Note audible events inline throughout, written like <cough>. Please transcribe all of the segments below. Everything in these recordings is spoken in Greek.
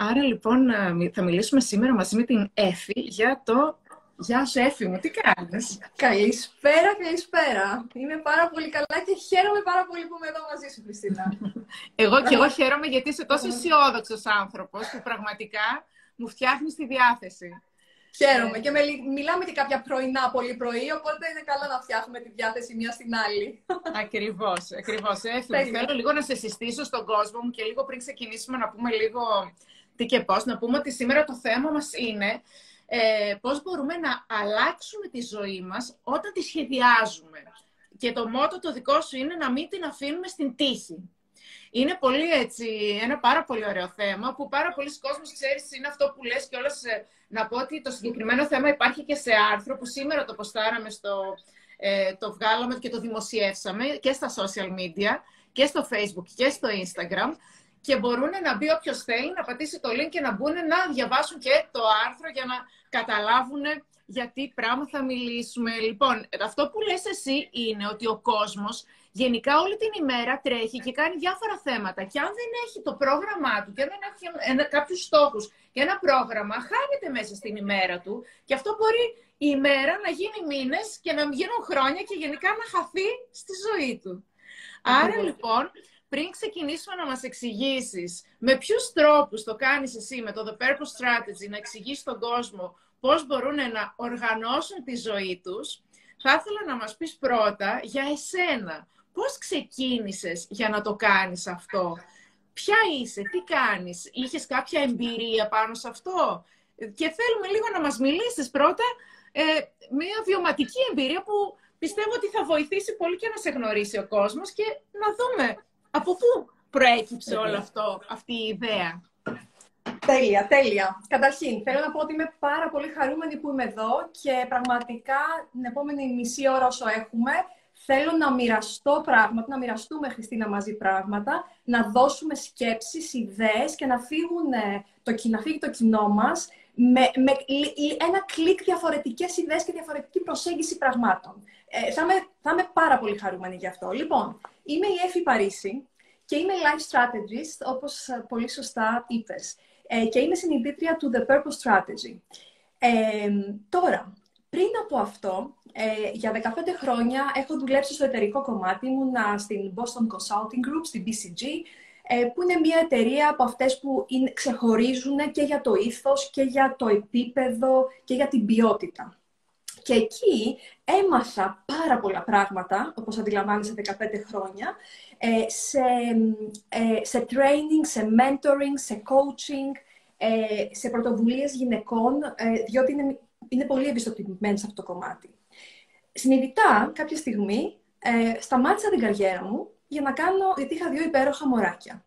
Άρα λοιπόν ε, θα μιλήσουμε σήμερα μαζί με την Εφη για το... Γεια σου Εφη μου, τι κάνεις; Καλησπέρα, καλησπέρα. Είμαι πάρα πολύ καλά και χαίρομαι πάρα πολύ που είμαι εδώ μαζί σου, Χριστίνα. <laughs> εγώ και εγώ χαίρομαι γιατί είσαι τόσο αισιόδοξος άνθρωπος που πραγματικά μου φτιάχνεις τη διάθεση. Χαίρομαι. Και με, μιλάμε και κάποια πρωινά πολύ πρωί, οπότε είναι καλό να φτιάχνουμε τη διάθεση μία στην άλλη. <laughs> Ακριβώς, ακριβώς. Θέλω λίγο να σε συστήσω στον κόσμο μου και λίγο πριν ξεκινήσουμε να πούμε λίγο τι και πώς. Να πούμε ότι σήμερα το θέμα μας είναι ε, πώς μπορούμε να αλλάξουμε τη ζωή μας όταν τη σχεδιάζουμε. Και το μότο το δικό σου είναι να μην την αφήνουμε στην τύχη. Είναι πολύ έτσι, ένα πάρα πολύ ωραίο θέμα που πάρα πολλοί κόσμος ξέρεις είναι αυτό που λες και όλες να πω ότι το συγκεκριμένο θέμα υπάρχει και σε άρθρο που σήμερα το ποστάραμε στο, ε, το βγάλαμε και το δημοσιεύσαμε και στα social media και στο facebook και στο instagram και μπορούν να μπει όποιος θέλει να πατήσει το link και να μπουν να διαβάσουν και το άρθρο για να καταλάβουν γιατί πράγμα θα μιλήσουμε. Λοιπόν, αυτό που λες εσύ είναι ότι ο κόσμος γενικά όλη την ημέρα τρέχει και κάνει διάφορα θέματα. Και αν δεν έχει το πρόγραμμά του και δεν έχει ένα, κάποιους στόχους και ένα πρόγραμμα, χάνεται μέσα στην ημέρα του. Και αυτό μπορεί η ημέρα να γίνει μήνες και να γίνουν χρόνια και γενικά να χαθεί στη ζωή του. Άρα λοιπόν, πριν ξεκινήσουμε να μας εξηγήσεις με ποιους τρόπους το κάνεις εσύ με το The Purpose Strategy, να εξηγήσεις τον κόσμο πώς μπορούν να οργανώσουν τη ζωή τους, θα ήθελα να μας πεις πρώτα για εσένα. Πώς ξεκίνησες για να το κάνεις αυτό; Ποια είσαι, τι κάνεις, είχες κάποια εμπειρία πάνω σε αυτό; Και θέλουμε λίγο να μας μιλήσεις πρώτα ε, μια βιωματική εμπειρία που πιστεύω ότι θα βοηθήσει πολύ και να σε γνωρίσει ο κόσμος και να δούμε από πού προέκυψε όλο αυτό, αυτή η ιδέα; Τέλεια, τέλεια. Καταρχήν, θέλω να πω ότι είμαι πάρα πολύ χαρούμενη που είμαι εδώ και πραγματικά την επόμενη μισή ώρα όσο έχουμε, θέλω να μοιραστώ πράγματα, να μοιραστούμε, Χριστίνα, μαζί πράγματα, να δώσουμε σκέψεις, ιδέες και να, φύγουν, το, να φύγει το κοινό μας με, με ένα κλικ διαφορετικές ιδέες και διαφορετική προσέγγιση πραγμάτων. Ε, θα, είμαι, θα είμαι πάρα πολύ χαρούμενη γι' αυτό. Λοιπόν, είμαι η Εφη Παρίσι και είμαι life strategist, όπως πολύ σωστά είπες. Ε, και είμαι συνειδήτρια του The Purpose Strategy. Ε, τώρα, πριν από αυτό, ε, για 15 χρόνια έχω δουλέψει στο εταιρικό κομμάτι, ήμουν στην Boston Consulting Group, στην BCG, ε, που είναι μια εταιρεία από αυτές που είναι, ξεχωρίζουν και για το ήθος και για το επίπεδο και για την ποιότητα. Και εκεί έμαθα πάρα πολλά πράγματα, όπως αντιλαμβάνεσαι 15 χρόνια, ε, σε, ε, σε training, σε mentoring, σε coaching, ε, σε πρωτοβουλίες γυναικών, διότι είναι, είναι πολύ εμπιστοποιημένη σε αυτό το κομμάτι. Συνειδητά, κάποια στιγμή, σταμάτησα την καριέρα μου για να κάνω, γιατί είχα δύο υπέροχα μωράκια.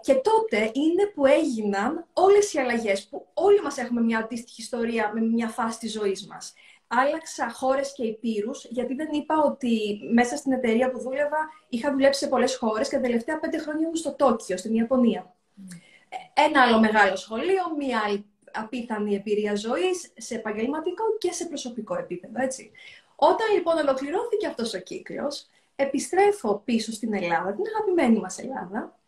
και τότε είναι που έγιναν όλες οι αλλαγές, που όλοι μας έχουμε μια αντίστοιχη ιστορία με μια φάση της ζωής μας άλλαξα χώρες και υπήρους, γιατί δεν είπα ότι μέσα στην εταιρεία που δούλευα είχα δουλέψει σε πολλές χώρες και τα τελευταία πέντε χρόνια ήμουν στο Τόκιο, στην Ιαπωνία. Ένα άλλο μεγάλο σχολείο, μία άλλη απίθανη εμπειρία ζωής σε επαγγελματικό και σε προσωπικό επίπεδο, έτσι. Όταν λοιπόν ολοκληρώθηκε αυτός ο κύκλος, επιστρέφω πίσω στην Ελλάδα, την αγαπημένη μας Ελλάδα,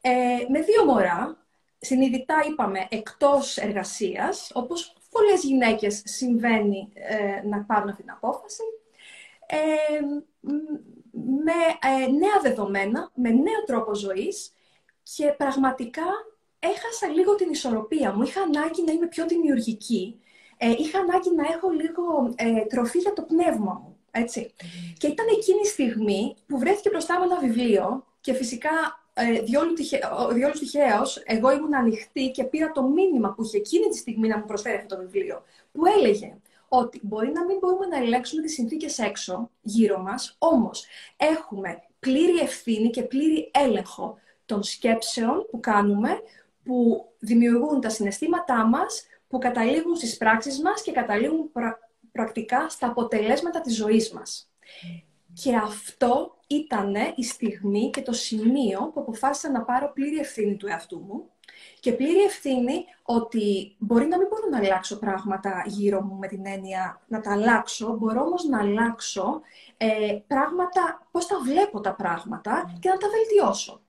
ε, με δύο μωρά, συνειδητά είπαμε εκτός εργασίας, όπως πολλές γυναίκες συμβαίνει ε, να πάρουν αυτή την απόφαση. Ε, με ε, νέα δεδομένα, με νέο τρόπο ζωής και πραγματικά έχασα λίγο την ισορροπία μου. Είχα ανάγκη να είμαι πιο δημιουργική. Ε, είχα ανάγκη να έχω λίγο ε, τροφή για το πνεύμα μου. Έτσι. Και ήταν εκείνη η στιγμή που βρέθηκε μπροστά μου ένα βιβλίο και φυσικά ε, διόλου, τυχε, τυχαίως, εγώ ήμουν ανοιχτή και πήρα το μήνυμα που είχε εκείνη τη στιγμή να μου προσφέρει αυτό το βιβλίο, που έλεγε ότι μπορεί να μην μπορούμε να ελέγξουμε τις συνθήκες έξω, γύρω μας, όμως έχουμε πλήρη ευθύνη και πλήρη έλεγχο των σκέψεων που κάνουμε, που δημιουργούν τα συναισθήματά μας, που καταλήγουν στις πράξεις μας και καταλήγουν πρακτικά στα αποτελέσματα της ζωής μας. Και αυτό ήταν η στιγμή και το σημείο που αποφάσισα να πάρω πλήρη ευθύνη του εαυτού μου και πλήρη ευθύνη ότι μπορεί να μην μπορώ να αλλάξω πράγματα γύρω μου με την έννοια να τα αλλάξω, μπορώ όμως να αλλάξω ε, πράγματα, πώς τα βλέπω τα πράγματα και να τα βελτιώσω.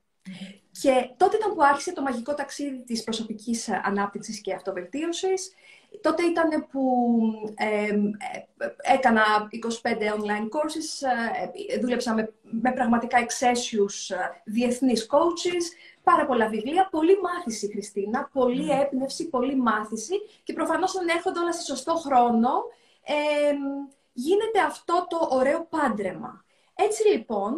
Και τότε ήταν που άρχισε το μαγικό ταξίδι της προσωπικής ανάπτυξης και αυτοβελτίωσης. Τότε ήταν που ε, έκανα 25 online courses, ε, δούλεψα με, με πραγματικά εξαίσιους ε, διεθνείς coaches, πάρα πολλά βιβλία, πολλή μάθηση, Χριστίνα, πολλή mm. έμπνευση, πολλή μάθηση και προφανώς αν έρχονται όλα σε σωστό χρόνο, γίνεται αυτό το ωραίο πάντρεμα. Έτσι λοιπόν,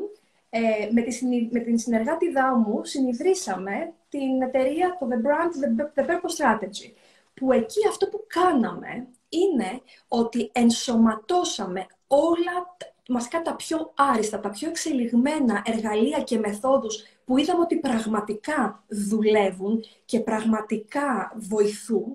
ε, με, τη, με την συνεργάτη μου συνειδρήσαμε την εταιρεία, το The Brand, The, The Purpose Strategy, που εκεί αυτό που κάναμε είναι ότι ενσωματώσαμε όλα μας τα πιο άριστα, τα πιο εξελιγμένα εργαλεία και μεθόδους που είδαμε ότι πραγματικά δουλεύουν και πραγματικά βοηθούν,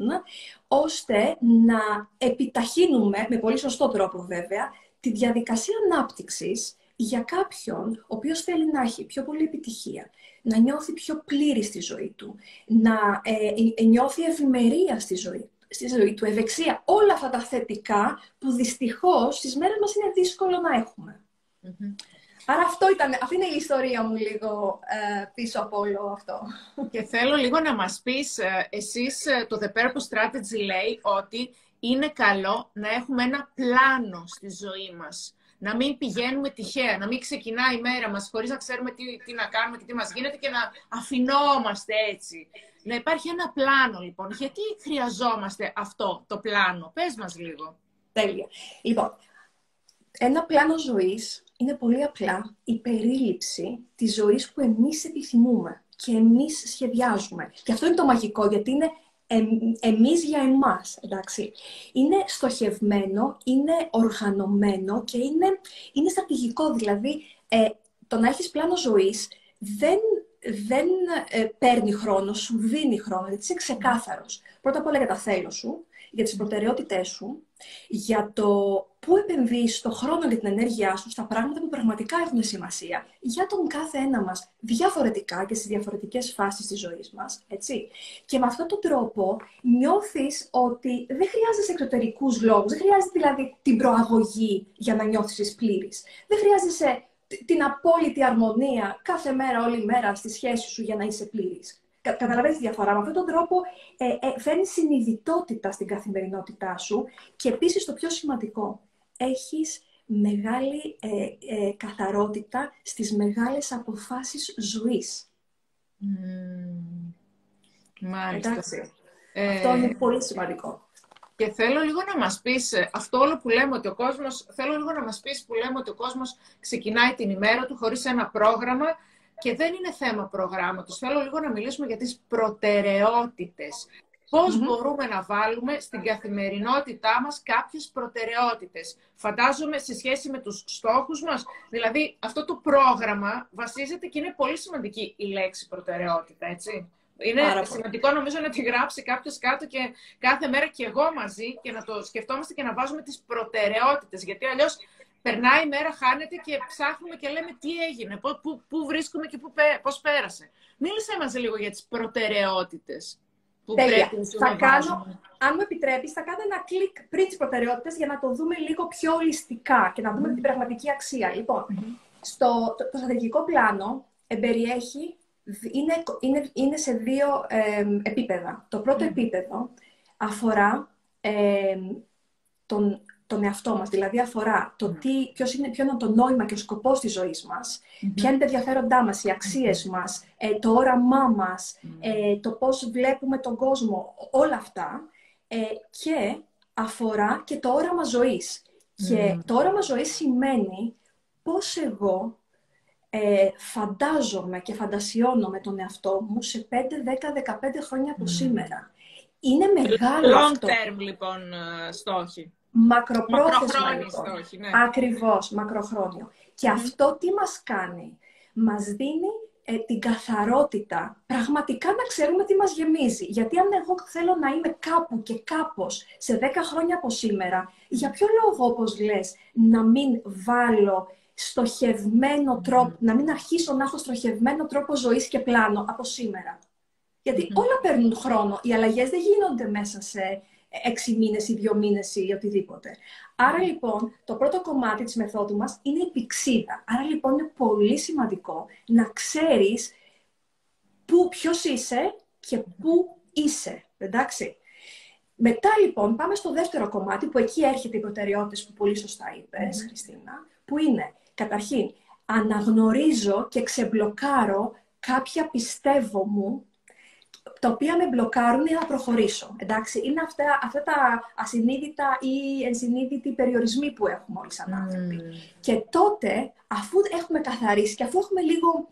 ώστε να επιταχύνουμε, με πολύ σωστό τρόπο βέβαια, τη διαδικασία ανάπτυξης για κάποιον ο οποίος θέλει να έχει πιο πολύ επιτυχία, να νιώθει πιο πλήρη στη ζωή του, να ε, ε νιώθει ευημερία στη ζωή, στη ζωή του, ευεξία, όλα αυτά τα θετικά που δυστυχώς στις μέρες μας είναι δύσκολο να εχουμε Άρα αυτό ήταν, αυτή είναι η ιστορία μου λίγο ε, πίσω από όλο αυτό. Και θέλω λίγο να μας πεις, ε, εσείς ε, το The Purpose Strategy λέει ότι είναι καλό να έχουμε ένα πλάνο στη ζωή μας. Να μην πηγαίνουμε τυχαία, να μην ξεκινάει η μέρα μας χωρίς να ξέρουμε τι, τι να κάνουμε και τι μας γίνεται και να αφινόμαστε έτσι. Να υπάρχει ένα πλάνο λοιπόν. Γιατί χρειαζόμαστε αυτό το πλάνο; Πες μας λίγο. Τέλεια. Λοιπόν, ένα πλάνο ζωής είναι πολύ απλά η περίληψη της ζωής που εμείς επιθυμούμε και εμείς σχεδιάζουμε. Και αυτό είναι το μαγικό, γιατί είναι εμείς για εμάς, εντάξει. Είναι στοχευμένο, είναι οργανωμένο και είναι, είναι στρατηγικό. Δηλαδή, ε, το να έχεις πλάνο ζωής δεν, δεν ε, παίρνει χρόνο, σου δίνει χρόνο, γιατί είσαι ξεκάθαρος. Πρώτα απ' όλα για τα θέλω σου, για τις προτεραιότητές σου, για το πού επενδύεις το χρόνο και την ενέργειά σου στα πράγματα που πραγματικά έχουν σημασία για τον κάθε ένα μας διαφορετικά και στις διαφορετικές φάσεις της ζωής μας, έτσι. Και με αυτόν τον τρόπο νιώθεις ότι δεν χρειάζεσαι εξωτερικούς λόγους, δεν χρειάζεται δηλαδή την προαγωγή για να νιώθεις πλήρης. Δεν χρειάζεσαι την απόλυτη αρμονία κάθε μέρα, όλη μέρα στη σχέση σου για να είσαι πλήρης. Καταλαβαίνεις τη διαφορά. Με αυτόν τον τρόπο ε, ε, φέρνει συνειδητότητα στην καθημερινότητά σου και επίσης το πιο σημαντικό, έχεις μεγάλη ε, ε, καθαρότητα στις μεγάλες αποφάσεις ζωής. Mm. Μάλιστα. Αυτό είναι πολύ σημαντικό. Και θέλω λίγο να μας πεις, αυτό όλο που λέμε ότι ο κόσμος, θέλω λίγο να μας πεις που λέμε ότι ο κόσμος ξεκινάει την ημέρα του χωρίς ένα πρόγραμμα και δεν είναι θέμα προγράμματος. Θέλω λίγο να μιλήσουμε για τις προτεραιότητες. Πώς μπορούμε να βάλουμε στην καθημερινότητά μας κάποιες προτεραιότητες; Φαντάζομαι σε σχέση με τους στόχους μας. Δηλαδή, αυτό το πρόγραμμα βασίζεται και είναι πολύ σημαντική η λέξη προτεραιότητα, έτσι. Είναι σημαντικό νομίζω να τη γράψει κάποιος κάτω και κάθε μέρα και εγώ μαζί και να το σκεφτόμαστε και να βάζουμε τις προτεραιότητες. Γιατί αλλιώς περνάει η μέρα, χάνεται και ψάχνουμε και λέμε τι έγινε, πού, πού βρίσκουμε και πού, πώς πέρασε. Μίλησε μας λίγο για τις προτεραιότητες που Τέλεια. πρέπει θα κάνω, Αν μου επιτρέπεις, θα κάνω ένα κλικ πριν τις προτεραιότητες για να το δούμε λίγο πιο ολιστικά και να δούμε την πραγματική αξία. Λοιπόν, στο, το, το στρατηγικό πλάνο εμπεριέχει, είναι, είναι, είναι σε δύο επίπεδα. Το πρώτο επίπεδο αφορά ε, τον τον εαυτό μας, δηλαδή αφορά το ναι. τι, ποιος είναι, ποιο είναι το νόημα και ο σκοπός της ζωής μας, ποια είναι τα ενδιαφέροντά μας, οι αξίες μας, ε, το όραμά μας, ε, το πώς βλέπουμε τον κόσμο, όλα αυτά. Ε, και αφορά και το όραμα ζωής. Και το όραμα ζωής σημαίνει πώς εγώ ε, φαντάζομαι και φαντασιώνομαι τον εαυτό μου σε 5, 10, 15 χρόνια από σήμερα. Είναι μεγάλο Long αυτό. term, λοιπόν, στόχοι. Μακροπρόθεσμα, λοιπόν. ναι. Ακριβώς, μακροχρόνιο. Και αυτό τι μας κάνει; Μας δίνει ε, την καθαρότητα, πραγματικά να ξέρουμε τι μας γεμίζει. Γιατί αν εγώ θέλω να είμαι κάπου και κάπως σε 10 χρόνια από σήμερα, για ποιο λόγο, όπως λες, να μην βάλω στοχευμένο τρόπο, να μην αρχίσω να έχω στοχευμένο τρόπο ζωής και πλάνο από σήμερα; όλα παίρνουν χρόνο. Οι αλλαγές δεν γίνονται μέσα σε έξι μήνες ή δύο μήνες ή οτιδήποτε. Άρα λοιπόν το πρώτο κομμάτι της μεθόδου μας είναι η πηξίδα. Άρα λοιπόν είναι πολύ σημαντικό να ξέρεις Πού, ποιος είσαι και πού είσαι, εντάξει. Μετά λοιπόν πάμε στο δεύτερο κομμάτι που εκεί έρχεται οι προτεραιότητε που πολύ σωστά είπες, Χριστίνα, που είναι καταρχήν αναγνωρίζω και ξεμπλοκάρω κάποια πιστεύω μου τα οποία με μπλοκάρουν για να προχωρήσω. Εντάξει, είναι αυτά, αυτά τα ασυνείδητα ή ενσυνείδητοι περιορισμοί που έχουμε όλοι σαν άνθρωποι. Και τότε, αφού έχουμε καθαρίσει και αφού έχουμε λίγο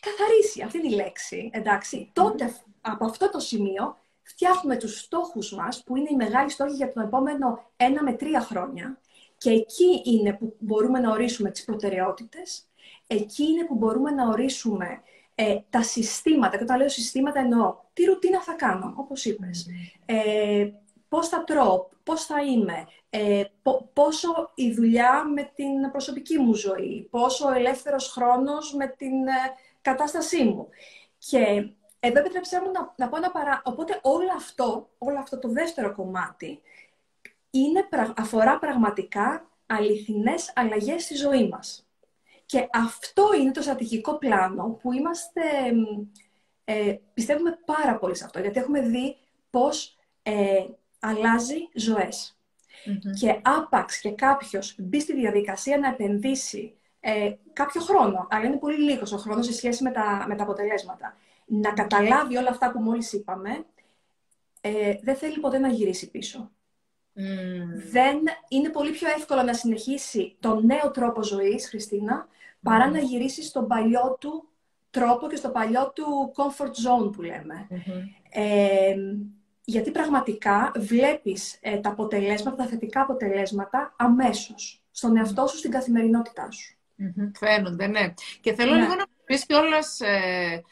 καθαρίσει, αυτή είναι η λέξη, εντάξει, τότε από αυτό το σημείο φτιάχνουμε τους στόχους μας, που είναι οι μεγάλοι στόχοι για τον επόμενο ένα με τρία χρόνια. Και εκεί είναι που μπορούμε να ορίσουμε τις προτεραιότητες, εκεί είναι που μπορούμε να ορίσουμε ε, τα συστήματα. Και όταν λέω συστήματα εννοώ τι ρουτίνα θα κάνω, όπως είπες. Ε, πώς θα τρώω, πώς θα είμαι, ε, πόσο η δουλειά με την προσωπική μου ζωή, πόσο ο ελεύθερος χρόνος με την ε, κατάστασή μου. Και εδώ επιτρέψτε μου να, να πω ένα παρά... Οπότε όλο αυτό, όλο αυτό το δεύτερο κομμάτι είναι, αφορά πραγματικά αληθινές αλλαγές στη ζωή μας. Και αυτό είναι το στρατηγικό πλάνο που είμαστε, ε, πιστεύουμε πάρα πολύ σε αυτό, γιατί έχουμε δει πώς ε, αλλάζει Και άπαξ και κάποιος μπει στη διαδικασία να επενδύσει ε, κάποιο χρόνο, αλλά είναι πολύ λίγος ο χρόνος σε σχέση με τα, με τα αποτελέσματα, να καταλάβει όλα αυτά που μόλις είπαμε, ε, δεν θέλει ποτέ να γυρίσει πίσω. Δεν είναι πολύ πιο εύκολο να συνεχίσει τον νέο τρόπο ζωής, Χριστίνα, παρά να γυρίσεις στον παλιό του τρόπο και στο παλιό του comfort zone που λέμε. Ε, γιατί πραγματικά βλέπεις ε, τα αποτελέσματα, τα θετικά αποτελέσματα αμέσως στον εαυτό σου, στην καθημερινότητά σου. Φαίνονται, ναι. Και θέλω ναι. λίγο να πεις κιόλας ε,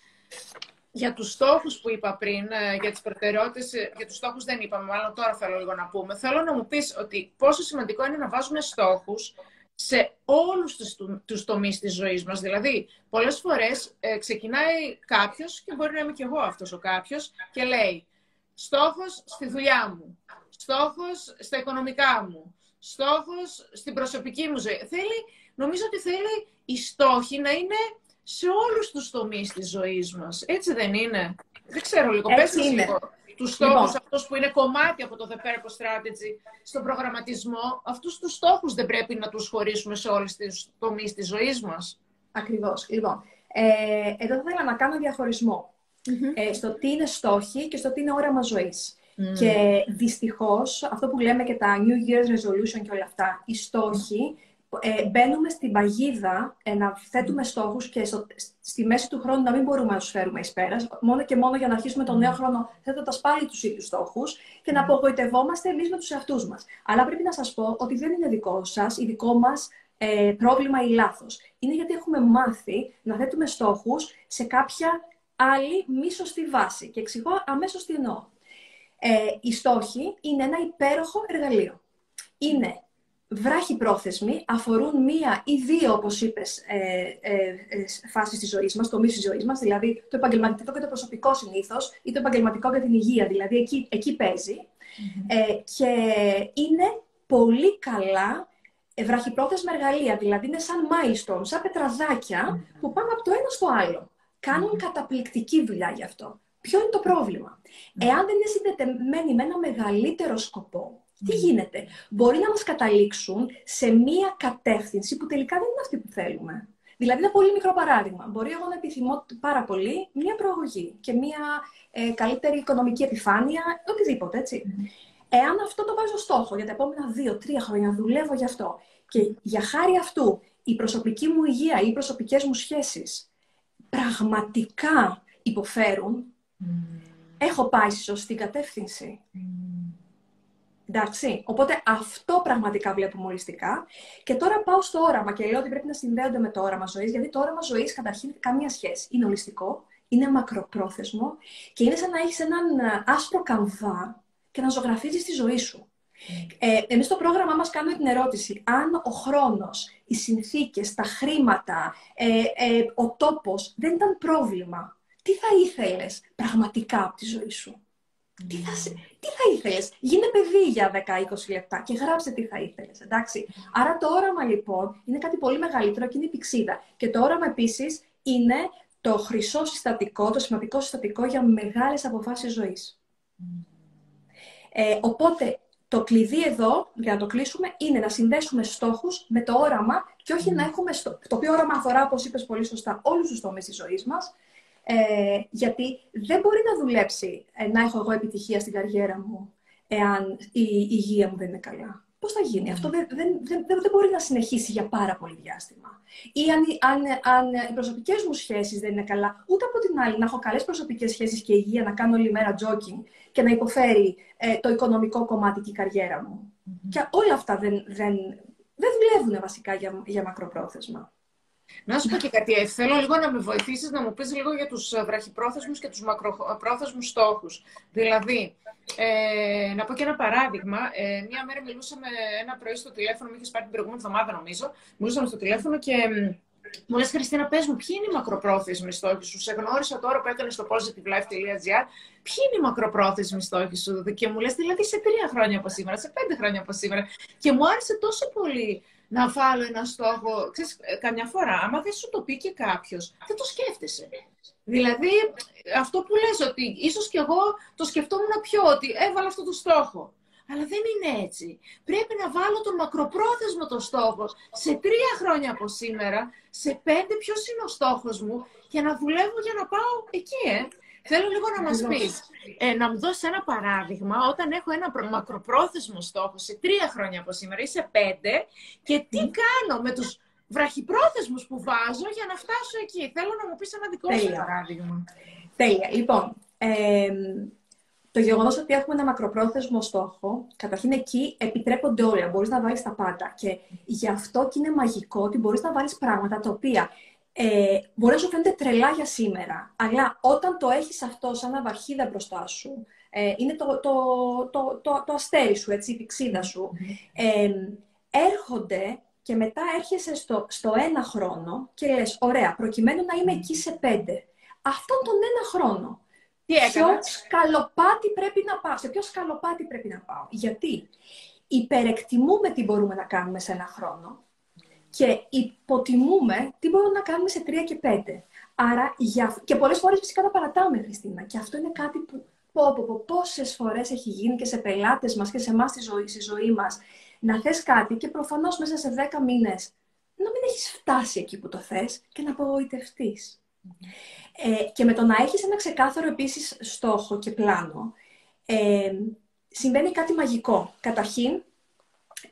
για τους στόχους που είπα πριν, ε, για τις προτεραιότητες, ε, για τους στόχους δεν είπαμε, μάλλον τώρα θέλω λίγο να πούμε. Θέλω να μου πεις ότι πόσο σημαντικό είναι να βάζουμε στόχους σε όλους τους, τους τομείς της ζωής μας. Δηλαδή, πολλές φορές ε, ξεκινάει κάποιος, και μπορεί να είμαι κι εγώ αυτός ο κάποιος, και λέει «Στόχος στη δουλειά μου, στόχος στα οικονομικά μου, στόχος στην προσωπική μου ζωή». Θέλει, νομίζω ότι θέλει οι στόχοι να είναι σε όλους τους τομείς της ζωής μας. Έτσι δεν είναι; Δεν ξέρω λίγο. Πες είναι. λίγο τους στόχους λοιπόν. αυτούς που είναι κομμάτι από το The Purpose Strategy στον προγραμματισμό. Αυτούς τους στόχους δεν πρέπει να τους χωρίσουμε σε όλες τις τομείς της ζωής μας. Ακριβώς. Λοιπόν, ε, εδώ θα ήθελα να κάνω ε, στο τι είναι στόχοι και στο τι είναι όραμα ζωής. Και δυστυχώς, αυτό που λέμε και τα New Year's Resolution και όλα αυτά, οι στόχοι ε, μπαίνουμε στην παγίδα ε, να θέτουμε στόχους και στο, στη μέση του χρόνου να μην μπορούμε να τους φέρουμε εις πέρας, μόνο και μόνο για να αρχίσουμε τον νέο χρόνο θέτοντας πάλι τους ίδιους στόχους και να απογοητευόμαστε εμείς με τους εαυτούς μας. Αλλά πρέπει να σας πω ότι δεν είναι δικό σας ή δικό μας ε, πρόβλημα ή λάθος. Είναι γιατί έχουμε μάθει να θέτουμε στόχους σε κάποια άλλη μη σωστή βάση. Και εξηγώ αμέσως τι εννοώ. Ε, οι στόχοι είναι ένα υπέροχο εργαλείο. Είναι βράχοι πρόθεσμοι αφορούν μία ή δύο, όπως είπες, ε, ε, ε, φάσεις της ζωής μας, τομείς της ζωής μας, δηλαδή το επαγγελματικό και το προσωπικό συνήθως ή το επαγγελματικό και την υγεία, δηλαδή εκεί, εκεί Ε, και είναι πολύ καλά ε, βραχυπρόθεσμα εργαλεία, δηλαδή είναι σαν milestone, σαν πετραδάκια που πάνε από το ένα στο άλλο. Κάνουν καταπληκτική δουλειά γι' αυτό. Ποιο είναι το πρόβλημα; Εάν δεν είναι συνδεδεμένοι με ένα μεγαλύτερο σκοπό, τι γίνεται; Μπορεί να μας καταλήξουν σε μία κατεύθυνση που τελικά δεν είναι αυτή που θέλουμε. Δηλαδή, ένα πολύ μικρό παράδειγμα. Μπορεί εγώ να επιθυμώ πάρα πολύ μία προαγωγή και μία ε, καλύτερη οικονομική επιφάνεια, οτιδήποτε, έτσι. Εάν αυτό το βάζω στόχο για τα επόμενα δύο-τρία χρόνια, δουλεύω γι' αυτό και για χάρη αυτού η προσωπική μου υγεία ή οι προσωπικές μου σχέσεις πραγματικά υποφέρουν, έχω πάει στη σωστή κατεύθυνση. Εντάξει. Οπότε αυτό πραγματικά βλέπουμε ολιστικά. Και τώρα πάω στο όραμα και λέω ότι πρέπει να συνδέονται με το όραμα ζωής, γιατί το όραμα ζωής καταρχήν καμία σχέση. Είναι ολιστικό, είναι μακροπρόθεσμο και είναι σαν να έχεις έναν ε, άσπρο καμβά και να ζωγραφίζεις τη ζωή σου. Ε, Εμείς στο πρόγραμμά μας κάνουμε την ερώτηση αν ο χρόνος, οι συνθήκες, τα χρήματα, ε, ε, ο τόπος δεν ήταν πρόβλημα. Τι θα ήθελες πραγματικά από τη ζωή σου; Τι θα, τι θα ήθελες, γίνε παιδί για 10-20 λεπτά και γράψε τι θα ήθελες, εντάξει. Άρα το όραμα λοιπόν είναι κάτι πολύ μεγαλύτερο και είναι η πηξίδα. Και το όραμα επίσης είναι το χρυσό συστατικό, το σημαντικό συστατικό για μεγάλες αποφάσεις ζωής. Ε, οπότε, το κλειδί εδώ, για να το κλείσουμε, είναι να συνδέσουμε στόχους με το όραμα και όχι να έχουμε, στο, το οποίο όραμα αφορά, όπως είπες πολύ σωστά, όλους τους τομείς της ζωής μας, ε, γιατί δεν μπορεί να δουλέψει ε, να έχω εγώ επιτυχία στην καριέρα μου, εάν η, η υγεία μου δεν είναι καλά. Πώς θα γίνει; Αυτό δεν, δεν, δεν, δεν μπορεί να συνεχίσει για πάρα πολύ διάστημα. Ή αν, αν, αν οι προσωπικές μου σχέσεις δεν είναι καλά, ούτε από την άλλη να έχω καλές προσωπικές σχέσεις και υγεία, να κάνω όλη μέρα jogging και να υποφέρει ε, το οικονομικό κομμάτι και η καριέρα μου. Και όλα αυτά δεν, δεν, δεν δουλεύουν βασικά για, για μακροπρόθεσμα. Να σου πω και κάτι, ε, θέλω λίγο να με βοηθήσεις να μου πεις λίγο για τους ε, βραχυπρόθεσμους και τους μακροπρόθεσμους στόχους. Δηλαδή, ε, να πω και ένα παράδειγμα. Ε, μία μέρα μιλούσαμε ένα πρωί στο τηλέφωνο, με είχες πάρει την προηγούμενη εβδομάδα νομίζω, μιλούσαμε στο τηλέφωνο και μου λες, Χριστίνα, πες μου, ποιοι είναι οι μακροπρόθεσμοι στόχοι σου; Σε γνώρισα τώρα που έκανες στο positivelife.gr. Ποιοι είναι οι μακροπρόθεσμοι στόχοι σου; Και μου λες, δηλαδή σε τρία χρόνια από σήμερα, σε πέντε χρόνια από σήμερα. Και μου άρεσε τόσο πολύ να βάλω ένα στόχο. Ξέρεις, ε, καμιά φορά, άμα δεν σου το πει και κάποιος, δεν το σκέφτεσαι. Δηλαδή, αυτό που λες ότι ίσως και εγώ το σκεφτόμουν πιο, ότι έβαλα αυτό το στόχο. Αλλά δεν είναι έτσι. Πρέπει να βάλω τον μακροπρόθεσμο το στόχο. Σε τρία χρόνια από σήμερα, σε πέντε ποιο είναι ο στόχος μου, για να δουλεύω για να πάω εκεί, ε. Θέλω λίγο να μας πεις, ε, να μου δώσεις ένα παράδειγμα, όταν έχω ένα μακροπρόθεσμο στόχο σε τρία χρόνια από σήμερα ή σε πέντε και τι κάνω με τους βραχυπρόθεσμους που βάζω για να φτάσω εκεί. Θέλω να μου πεις ένα δικό σου παράδειγμα. Τέλεια. Λοιπόν, ε, το γεγονός ότι έχουμε ένα μακροπρόθεσμο στόχο, καταρχήν εκεί επιτρέπονται όλα. Μπορείς να βάλεις τα πάντα. Και γι' αυτό και είναι μαγικό ότι μπορείς να βάλεις πράγματα τα οποία ε, μπορεί να σου φαίνεται τρελά για σήμερα, αλλά όταν το έχεις αυτό σαν ναυαρχίδα μπροστά σου, ε, είναι το, το, το, το, το αστέρι σου, έτσι, η πηξίδα σου, ε, έρχονται και μετά έρχεσαι στο, στο ένα χρόνο και λες, ωραία, προκειμένου να είμαι εκεί σε πέντε. Αυτόν τον ένα χρόνο, Τι ποιος σκαλοπάτι πρέπει να πάω, σε ποιο σκαλοπάτι πρέπει να πάω. Γιατί υπερεκτιμούμε τι μπορούμε να κάνουμε σε ένα χρόνο και υποτιμούμε τι μπορούμε να κάνουμε σε τρία και πέντε. Άρα, για... και πολλές φορές φυσικά τα παρατάμε, Χριστίνα. Και αυτό είναι κάτι που πω, πω, πω, πόσες φορές έχει γίνει και σε πελάτες μας και σε εμάς στη ζωή, στη ζωή μας να θες κάτι και προφανώς μέσα σε δέκα μήνες να μην έχεις φτάσει εκεί που το θες και να απογοητευτείς. Ε, και με το να έχεις ένα ξεκάθαρο επίσης στόχο και πλάνο, ε, συμβαίνει κάτι μαγικό. Καταρχήν,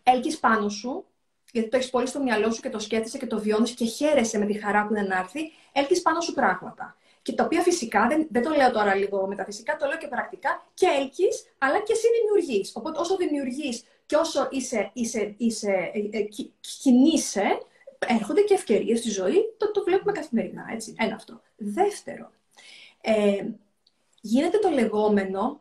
έλκεις πάνω σου γιατί το έχεις πολύ στο μυαλό σου και το σκέφτεσαι και το βιώνεις και χαίρεσαι με τη χαρά που είναι να έρθει, έλθεις πάνω σου πράγματα. Και τα οποία φυσικά, δεν, δεν το λέω τώρα λίγο μεταφυσικά, το λέω και πρακτικά, και έλκεις, αλλά και εσύ δημιουργείς. Οπότε όσο δημιουργείς και όσο είσαι, είσαι, είσαι, ε, ε, κινείσαι, έρχονται και ευκαιρίες στη ζωή, το, το βλέπουμε καθημερινά, έτσι. Ένα αυτό. Δεύτερο, ε, γίνεται το λεγόμενο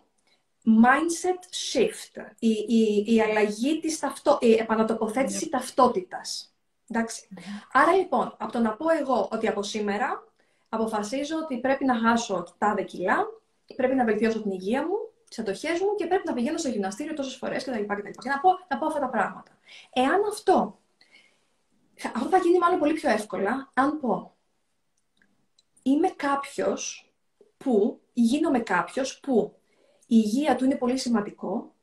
mindset shift, η, η, η αλλαγή της ταυτό, η επανατοποθέτηση yeah. ταυτότητας. Εντάξει. Άρα λοιπόν, από το να πω εγώ ότι από σήμερα αποφασίζω ότι πρέπει να χάσω τάδε κιλά, πρέπει να βελτιώσω την υγεία μου, τις ατοχέ μου και πρέπει να πηγαίνω στο γυμναστήριο τόσες φορές κτλ. Και να πω, να πω αυτά τα πράγματα. Εάν αυτό, αυτό θα γίνει μάλλον πολύ πιο εύκολα, αν πω είμαι κάποιος που, γίνομαι κάποιος που η υγεία του είναι πολύ σημαντικό,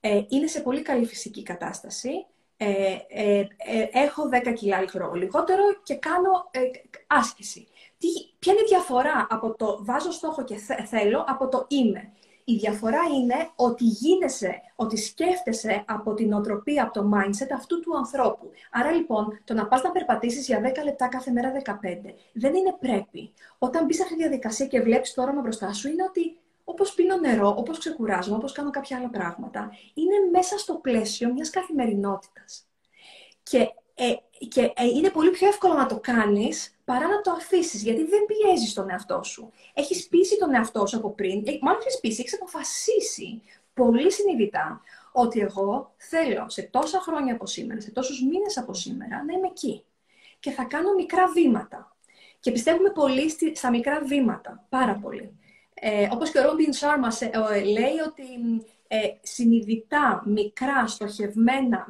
ε, είναι σε πολύ καλή φυσική κατάσταση, ε, ε, ε έχω 10 κιλά λιγότερο και κάνω ε, άσκηση. Τι, ποια είναι η διαφορά από το βάζω στόχο και θέλω από το είμαι; Η διαφορά είναι ότι γίνεσαι, ότι σκέφτεσαι από την οτροπία, από το mindset αυτού του ανθρώπου. Άρα λοιπόν, το να πας να περπατήσεις για 10 λεπτά κάθε μέρα 15, δεν είναι πρέπει. Όταν μπεις σε αυτή τη διαδικασία και βλέπεις το όραμα μπροστά σου, είναι ότι Όπως πίνω νερό, όπως ξεκουράζομαι, όπως κάνω κάποια άλλα πράγματα, είναι μέσα στο πλαίσιο μιας καθημερινότητας. Και, ε, και ε, είναι πολύ πιο εύκολο να το κάνεις παρά να το αφήσεις, γιατί δεν πιέζεις τον εαυτό σου. Έχεις πείσει τον εαυτό σου από πριν, ε, μάλλον έχεις πείσει, έχεις αποφασίσει πολύ συνειδητά ότι εγώ θέλω σε τόσα χρόνια από σήμερα, σε τόσους μήνες από σήμερα, να είμαι εκεί. Και θα κάνω μικρά βήματα. Και πιστεύουμε πολύ στα μικρά βήματα, πάρα πολύ. Ε, όπως και ο Ρόμπιν Σάρμα ε, λέει ότι ε, συνειδητά, μικρά, στοχευμένα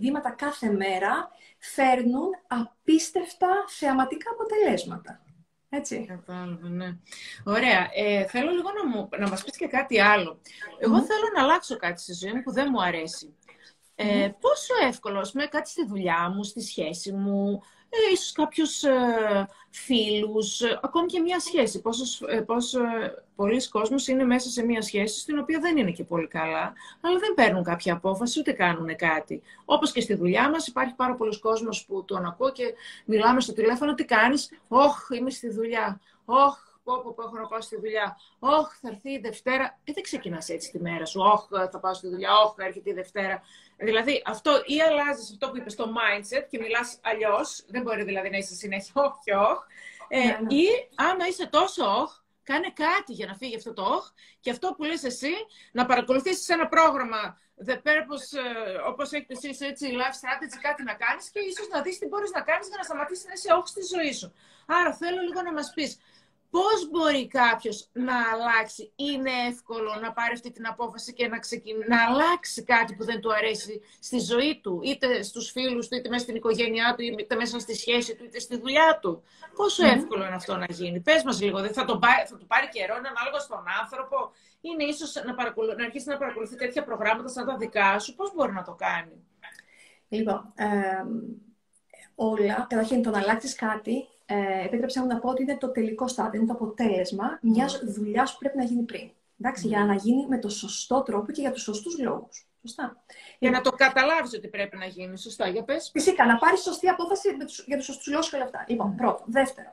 βήματα κάθε μέρα φέρνουν απίστευτα θεαματικά αποτελέσματα. Έτσι. Κατάλαβα, ναι. Ωραία. Ε, θέλω λίγο να, μου, να μας πεις και κάτι άλλο. Εγώ θέλω να αλλάξω κάτι στη ζωή μου που δεν μου αρέσει. Ε, Πόσο εύκολος, με κάτι στη δουλειά μου, στη σχέση μου, ε, ίσως κάποιους ε, φίλους, ε, ακόμη και μια σχέση. Πόσος, ε, πόσο ε, πολλοί κόσμος είναι μέσα σε μια σχέση στην οποία δεν είναι και πολύ καλά, αλλά δεν παίρνουν κάποια απόφαση, ούτε κάνουν κάτι. Όπως και στη δουλειά μας υπάρχει πάρα πολλοί κόσμος που τον ακούω και μιλάμε στο τηλέφωνο, τι κάνεις, όχ, είμαι στη δουλειά, όχ, πω, πω, πω, έχω να πάω στη δουλειά. Όχ, θα έρθει η Δευτέρα. Ε, δεν ξεκινάς έτσι τη μέρα σου. Όχ, θα πάω στη δουλειά. Όχ, έρχεται η Δευτέρα. Δηλαδή, αυτό ή αλλάζεις αυτό που είπες στο mindset και μιλάς αλλιώς. Δεν μπορεί δηλαδή να είσαι συνέχεια όχ και όχ. Ε, ναι, ναι. Ή άμα είσαι τόσο όχ, κάνε κάτι για να φύγει αυτό το όχ και αυτό που λες εσύ, να παρακολουθήσεις ένα πρόγραμμα The Purpose, ε, όπως έχετε εσείς έτσι, Life Strategy, κάτι να κάνεις και ίσως να δεις τι μπορείς να κάνεις για να σταματήσεις να είσαι όχ στη ζωή σου. Άρα θέλω λίγο να μας πεις, Πώς μπορεί κάποιος να αλλάξει, είναι εύκολο να πάρει αυτή την απόφαση και να, ξεκινήσει, να αλλάξει κάτι που δεν του αρέσει στη ζωή του, είτε στους φίλους του, είτε μέσα στην οικογένειά του, είτε μέσα στη σχέση του, είτε στη δουλειά του; Πόσο εύκολο είναι αυτό να γίνει; Πες μας λίγο, δεν θα, το πάρει, θα του πάρει καιρό, είναι ανάλογα στον άνθρωπο, είναι ίσως να, παρακολου... να αρχίσει να παρακολουθεί τέτοια προγράμματα σαν τα δικά σου; Πώς μπορεί να το κάνει; Λοιπόν, ε, όλα, καταρχήν το να αλλάξεις κάτι ε, επέτρεψα να πω ότι είναι το τελικό στάδιο, είναι το αποτέλεσμα μιας δουλειάς που πρέπει να γίνει πριν. Εντάξει, Για να γίνει με το σωστό τρόπο και για τους σωστούς λόγους. Σωστά. Για να το καταλάβεις ότι πρέπει να γίνει. Σωστά, για πες. Φυσικά, να πάρεις σωστή απόφαση για τους σωστούς λόγους και όλα αυτά. Λοιπόν, πρώτο. Δεύτερο.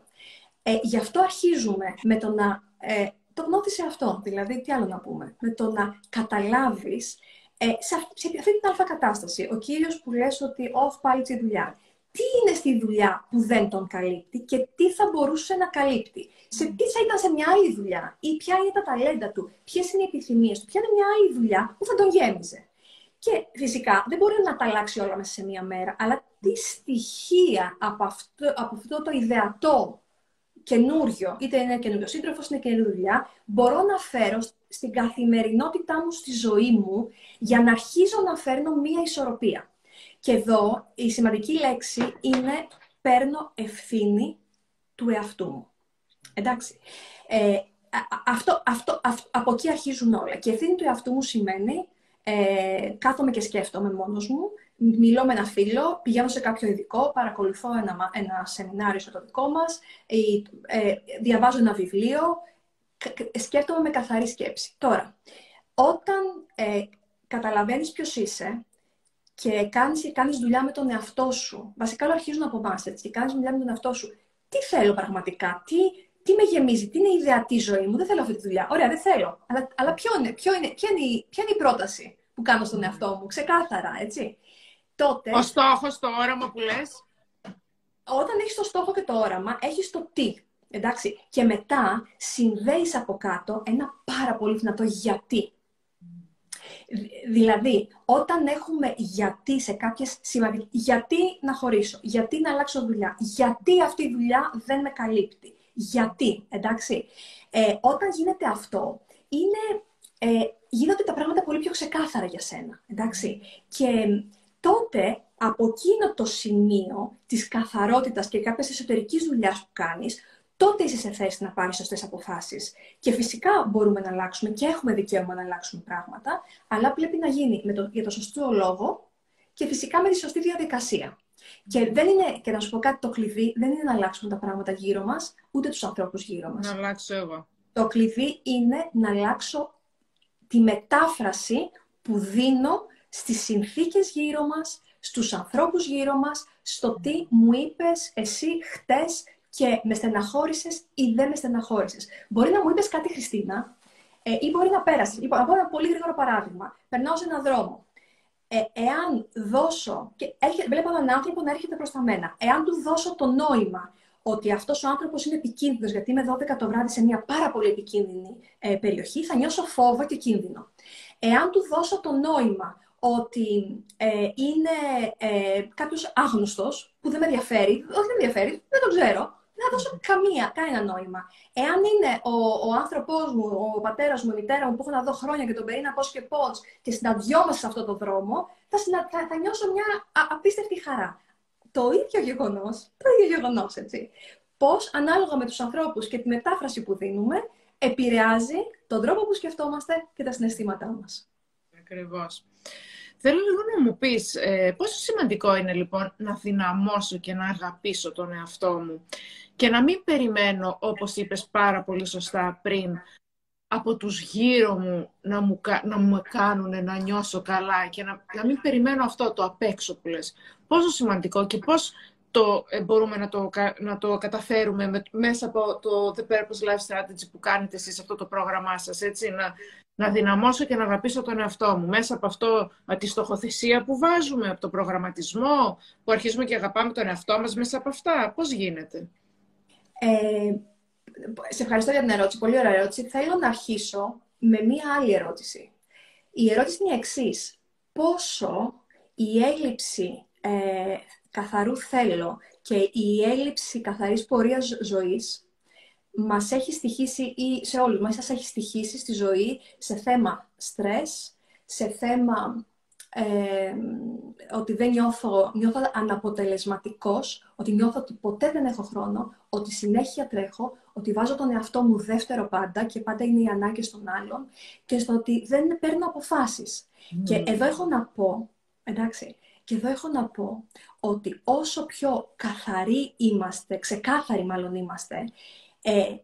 Ε, γι' αυτό αρχίζουμε με το να. Ε, το νότισε αυτό. Δηλαδή, τι άλλο να πούμε. Με το να καταλάβεις ε, σε, αυτή, σε αυτή την αλφα κατάσταση. Ο κύριος που λες ότι, όχι πάλι τη δουλειά τι είναι στη δουλειά που δεν τον καλύπτει και τι θα μπορούσε να καλύπτει; Σε τι θα ήταν σε μια άλλη δουλειά; Ή ποια είναι τα ταλέντα του, ποιες είναι οι επιθυμίες του, ποια είναι μια άλλη δουλειά που θα τον γέμιζε; Και φυσικά δεν μπορεί να τα αλλάξει όλα μέσα σε μία μέρα, αλλά τι στοιχεία από αυτό, από αυτό το ιδεατό καινούριο, είτε είναι καινούριο σύντροφος, είτε είναι καινούργια δουλειά, μπορώ να φέρω στην καθημερινότητά μου, στη ζωή μου, για να αρχίζω να φέρνω μία ισορροπία; Και εδώ η σημαντική λέξη είναι παίρνω ευθύνη του εαυτού μου. Εντάξει. Ε, αυτό, αυτό, από εκεί αρχίζουν όλα. Και ευθύνη του εαυτού μου σημαίνει ε, κάθομαι και σκέφτομαι μόνος μου, μιλώ με ένα φίλο, πηγαίνω σε κάποιο ειδικό, παρακολουθώ ένα, ένα σεμινάριο στο δικό μας, ή, ε, διαβάζω ένα βιβλίο, σκέφτομαι με καθαρή σκέψη. Τώρα, όταν ε, καταλαβαίνεις ποιος είσαι, και κάνεις, κάνεις δουλειά με τον εαυτό σου. Βασικά, όλα αρχίζουν από εμάς, έτσι. Και κάνεις δουλειά με τον εαυτό σου. Τι θέλω πραγματικά, τι, τι με γεμίζει, τι είναι η ιδεατή ζωή μου. Δεν θέλω αυτή τη δουλειά. Ωραία, δεν θέλω. Αλλά, αλλά ποιο είναι, ποιο είναι, ποια, είναι, η, ποια είναι η πρόταση που κάνω στον εαυτό μου, ξεκάθαρα, έτσι. Τότε, Ο στόχος, το όραμα που λες. Όταν έχεις το στόχο και το όραμα, έχεις το τι. Εντάξει. Και μετά συνδέεις από κάτω ένα πάρα πολύ δυνατό γιατί. Δηλαδή, όταν έχουμε γιατί σε κάποιες σημαντικές... Γιατί να χωρίσω, γιατί να αλλάξω δουλειά, γιατί αυτή η δουλειά δεν με καλύπτει, γιατί, εντάξει. Ε, όταν γίνεται αυτό, είναι, ε, γίνονται τα πράγματα πολύ πιο ξεκάθαρα για σένα, εντάξει. Και τότε, από εκείνο το σημείο της καθαρότητας και κάποιας εσωτερικής δουλειάς που κάνεις, τότε είσαι σε θέση να πάρεις σωστές αποφάσεις. Και φυσικά μπορούμε να αλλάξουμε και έχουμε δικαίωμα να αλλάξουμε πράγματα, αλλά πρέπει να γίνει με το, για το σωστό λόγο και φυσικά με τη σωστή διαδικασία. Και δεν είναι, και να σου πω κάτι, το κλειδί δεν είναι να αλλάξουμε τα πράγματα γύρω μας, ούτε τους ανθρώπους γύρω μας. Να αλλάξω εγώ. Το κλειδί είναι να αλλάξω τη μετάφραση που δίνω στις συνθήκες γύρω μας, στους ανθρώπους γύρω μας, στο τι μου είπες εσύ χτες και με στεναχώρησες ή δεν με στεναχώρησες. Μπορεί να μου είπες κάτι, Χριστίνα, ε, ή μπορεί να πέρασες. Λοιπόν, να πω ένα πολύ γρήγορο παράδειγμα. Περνάω σε έναν δρόμο. Ε, εάν δώσω. και έρχεται, βλέπω έναν άνθρωπο να έρχεται προς τα μένα. Εάν του δώσω το νόημα ότι αυτός ο άνθρωπος είναι επικίνδυνος, γιατί είμαι 12 το βράδυ σε μια πάρα πολύ επικίνδυνη ε, περιοχή, θα νιώσω φόβο και κίνδυνο. Εάν του δώσω το νόημα ότι ε, είναι ε, κάποιος άγνωστος που δεν με ενδιαφέρει, όχι δεν με ενδιαφέρει, δεν το ξέρω, δεν θα δώσω καμία, κανένα νόημα. Εάν είναι ο, ο άνθρωπός μου, ο πατέρας μου, η μητέρα μου που έχω να δω χρόνια και τον περίνα πώς και πώς και συναντιόμαστε σε αυτόν τον δρόμο, θα, θα, θα νιώσω μια απίστευτη χαρά. Το ίδιο γεγονός, το ίδιο γεγονός, έτσι. πώς ανάλογα με τους ανθρώπους και τη μετάφραση που δίνουμε, επηρεάζει τον τρόπο που σκεφτόμαστε και τα συναισθήματά μας. Ακριβώς. Θέλω λίγο να μου πεις, ε, πόσο σημαντικό είναι λοιπόν να δυναμώσω και να αγαπήσω τον εαυτό μου και να μην περιμένω, όπως είπες πάρα πολύ σωστά πριν, από τους γύρω μου να μου, να μου κάνουν να νιώσω καλά και να, να μην περιμένω αυτό το απ' έξω που λες. Πόσο σημαντικό και πώς το, ε, μπορούμε να το, να το καταφέρουμε με, μέσα από το The Purpose Life Strategy που κάνετε εσείς αυτό το πρόγραμμά σας, έτσι, να, να δυναμώσω και να αγαπήσω τον εαυτό μου. Μέσα από αυτό, από τη στοχοθεσία που βάζουμε, από το προγραμματισμό, που αρχίζουμε και αγαπάμε τον εαυτό μας μέσα από αυτά. Πώς γίνεται; Ε, σε ευχαριστώ για την ερώτηση. Πολύ ωραία ερώτηση. Θέλω να αρχίσω με μία άλλη ερώτηση. Η ερώτηση είναι η εξής. Πόσο η έλλειψη ε, καθαρού θέλω και η έλλειψη καθαρής πορείας ζωής μας έχει στοιχήσει ή σε όλους μας έχει στοιχήσει στη ζωή σε θέμα στρες, σε θέμα ε, ότι δεν νιώθω, νιώθω αναποτελεσματικός, ότι νιώθω ότι ποτέ δεν έχω χρόνο, ότι συνέχεια τρέχω, ότι βάζω τον εαυτό μου δεύτερο πάντα και πάντα είναι οι ανάγκες των άλλων και στο ότι δεν παίρνω αποφάσεις. Και εδώ έχω να πω, εντάξει, και εδώ έχω να πω ότι όσο πιο καθαροί είμαστε, ξεκάθαροι μάλλον είμαστε, ε,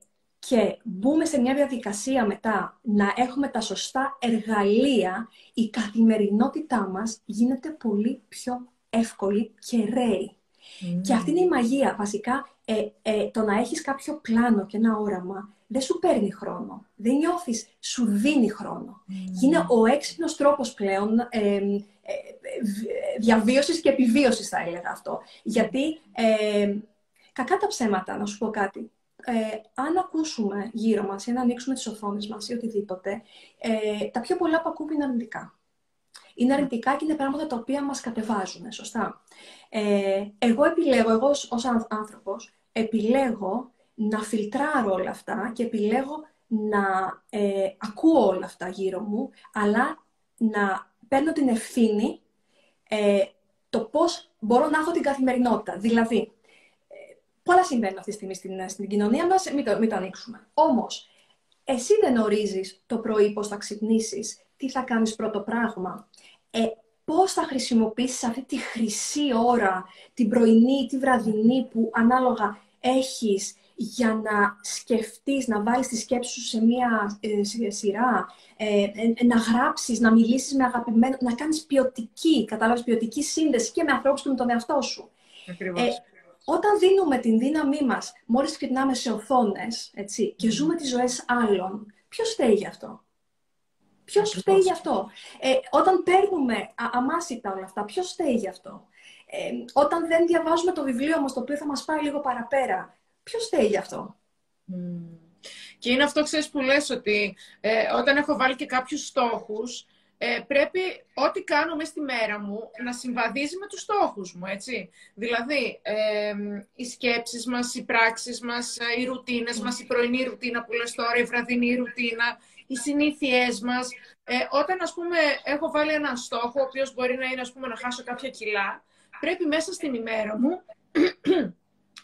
και μπούμε σε μια διαδικασία μετά να έχουμε τα σωστά εργαλεία, η καθημερινότητά μας γίνεται πολύ πιο εύκολη και ρέη. Και αυτή είναι η μαγεία. Βασικά, ε, ε, το να έχεις κάποιο πλάνο και ένα όραμα δεν σου παίρνει χρόνο. Δεν νιώθεις, σου δίνει χρόνο. Mm. Είναι ο έξυπνος τρόπος πλέον ε, ε, διαβίωσης και επιβίωσης, θα έλεγα αυτό. Γιατί, ε, κακά τα ψέματα, να σου πω κάτι ε, αν ακούσουμε γύρω μας ή να ανοίξουμε τις οθόνες μας ή οτιδήποτε, ε, τα πιο πολλά που ακούμε είναι αρνητικά. Είναι αρνητικά και είναι πράγματα τα οποία μας κατεβάζουν, σωστά. Ε, εγώ επιλέγω, εγώ ως άνθρωπος, επιλέγω να φιλτράρω όλα αυτά και επιλέγω να ε, ακούω όλα αυτά γύρω μου, αλλά να παίρνω την ευθύνη ε, το πώς μπορώ να έχω την καθημερινότητα. Δηλαδή, Πολλά συμβαίνουν αυτή τη στιγμή στην, στην κοινωνία μας, μην το, μην το ανοίξουμε. Όμως, εσύ δεν ορίζεις το πρωί πώς θα ξυπνήσεις, τι θα κάνεις πρώτο πράγμα, ε, πώς θα χρησιμοποιήσεις αυτή τη χρυσή ώρα, την πρωινή ή τη βραδινή που ανάλογα έχεις για να σκεφτείς, να βάλεις τη σκέψη σου σε μία ε, σειρά, ε, ε, να γράψεις, να μιλήσεις με αγαπημένο, να κάνεις ποιοτική, κατάλαβες, ποιοτική σύνδεση και με ανθρώπους και με τον εαυτό σου. Ακριβώς. Ε, όταν δίνουμε την δύναμή μας, μόλις κοιτάμε σε οθόνες, έτσι, και ζούμε τις ζωές άλλων, ποιος φταίει γι' αυτό; Ποιος φταίει γι' αυτό; Ε, όταν παίρνουμε α, αμάσιτα όλα αυτά, ποιος φταίει γι' αυτό; Ε, όταν δεν διαβάζουμε το βιβλίο μας, το οποίο θα μας πάει λίγο παραπέρα, ποιος φταίει γι' αυτό; Και είναι αυτό, ξέρεις, που λες ότι ε, όταν έχω βάλει και κάποιους στόχους, ε, πρέπει ό,τι κάνω μέσα στη μέρα μου να συμβαδίζει με τους στόχους μου, έτσι. Δηλαδή, ε, οι σκέψεις μας, οι πράξεις μας, ε, οι ρουτίνες μας, η πρωινή ρουτίνα που λες τώρα, η βραδινή ρουτίνα, οι συνήθειές μας. Ε, όταν, ας πούμε, έχω βάλει έναν στόχο, ο οποίος μπορεί να είναι, ας πούμε, να χάσω κάποια κιλά, πρέπει μέσα στην ημέρα μου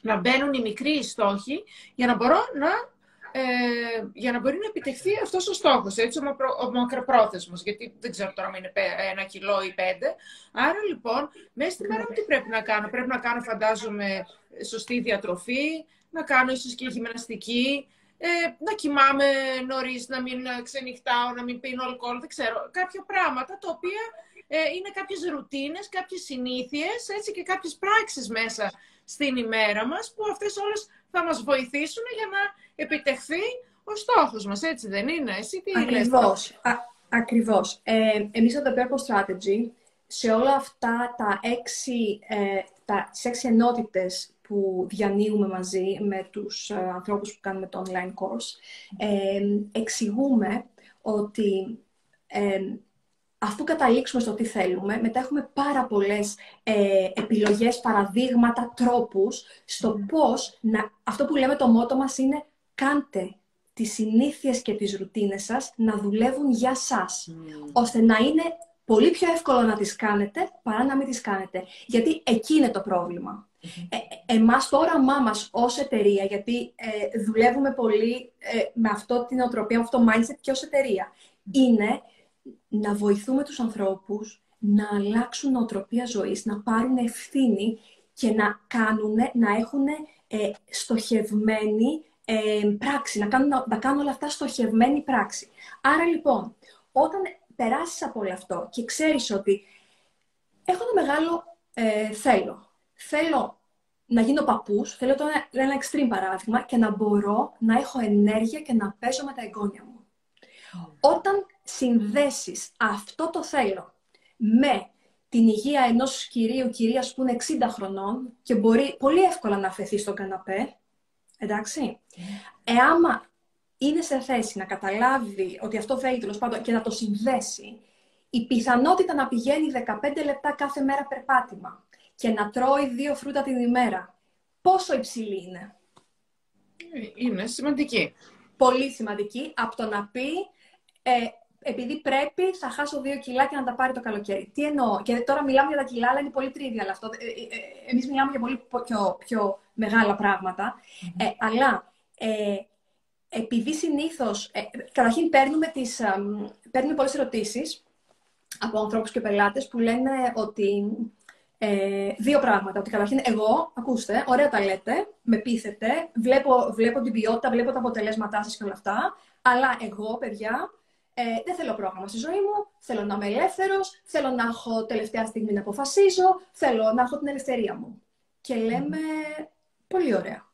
να μπαίνουν οι μικροί στόχοι για να μπορώ να ε, για να μπορεί να επιτευχθεί αυτός ο στόχος, έτσι, ο, ο μακροπρόθεσμος, γιατί δεν ξέρω τώρα αν είναι ένα κιλό ή πέντε. Άρα, λοιπόν, μέσα στη μέρα μου τι πρέπει να κάνω. Πρέπει να κάνω, φαντάζομαι, σωστή διατροφή, να κάνω ίσως και γυμναστική, ε, να κοιμάμαι νωρίς, να μην ξενυχτάω, να μην πίνω αλκοόλ, δεν ξέρω. Κάποια πράγματα τα οποία ε, είναι κάποιες ρουτίνες, κάποιες συνήθειες, έτσι και κάποιες πράξεις μέσα στην ημέρα μας, που αυτές όλες θα μας βοηθήσουν για να επιτευχθεί ο στόχος μας, έτσι δεν είναι. Εσύ τι Ακριβώς. Α, ακριβώς. Ε, εμείς από το Purple Strategy, σε όλα αυτά τα έξι, ε, τα, τις έξι ενότητες που διανύουμε μαζί με τους ε, ανθρώπους που κάνουμε το online course, ε, εξηγούμε ότι ε, αφού καταλήξουμε στο τι θέλουμε, μετά έχουμε πάρα πολλές ε, επιλογές, παραδείγματα, τρόπους στο πώς, να, αυτό που λέμε το μότο μας είναι κάντε τις συνήθειες και τις ρουτίνες σας να δουλεύουν για σας, ώστε να είναι πολύ πιο εύκολο να τις κάνετε παρά να μην τις κάνετε. Γιατί εκεί είναι το πρόβλημα. Ε, εμάς το όραμά μας ως εταιρεία, γιατί ε, δουλεύουμε πολύ ε, με αυτό την οτροπία, με αυτό το mindset και ως εταιρεία, είναι να βοηθούμε τους ανθρώπους να αλλάξουν οτροπία ζωής, να πάρουν ευθύνη και να κάνουν, να έχουν ε, στοχευμένη ε, πράξη, να κάνουν, να κάνουν όλα αυτά στοχευμένη πράξη. Άρα λοιπόν, όταν περάσεις από όλο αυτό και ξέρεις ότι έχω ένα μεγάλο ε, θέλω. Θέλω να γίνω παππούς, θέλω το ένα, ένα extreme παράδειγμα και να μπορώ να έχω ενέργεια και να παίζω με τα εγγόνια μου. Όταν συνδέσεις αυτό το θέλω με την υγεία ενός κυρίου, κυρίας που είναι 60 χρονών και μπορεί πολύ εύκολα να αφαιθεί στον καναπέ, εντάξει, εάμα είναι σε θέση να καταλάβει ότι αυτό θέλει τέλος πάντων και να το συνδέσει, η πιθανότητα να πηγαίνει 15 λεπτά κάθε μέρα περπάτημα και να τρώει δύο φρούτα την ημέρα, πόσο υψηλή είναι; Είναι σημαντική. Πολύ σημαντική από το να πει ε, επειδή πρέπει, θα χάσω δύο κιλά και να τα πάρει το καλοκαίρι. Τι εννοώ; Και τώρα μιλάμε για τα κιλά, αλλά είναι πολύ τρίβια αυτό. Ε, ε, ε, εμείς μιλάμε για πολύ πιο, πιο μεγάλα Ε, αλλά ε, επειδή συνήθως. Ε, καταρχήν, παίρνουμε, τις, παίρνουμε πολλές ερωτήσεις από ανθρώπους και πελάτες που λένε ότι. Ε, δύο πράγματα. Ότι καταρχήν, εγώ, ακούστε, ωραία τα λέτε, με πείθετε, βλέπω, βλέπω την ποιότητα, βλέπω τα αποτελέσματά σας και όλα αυτά. Αλλά εγώ, παιδιά, ε, δεν θέλω πρόγραμμα στη ζωή μου. Θέλω να είμαι ελεύθερος. Θέλω να έχω τελευταία στιγμή να αποφασίζω. Θέλω να έχω την ελευθερία μου. Και λέμε, πολύ ωραία.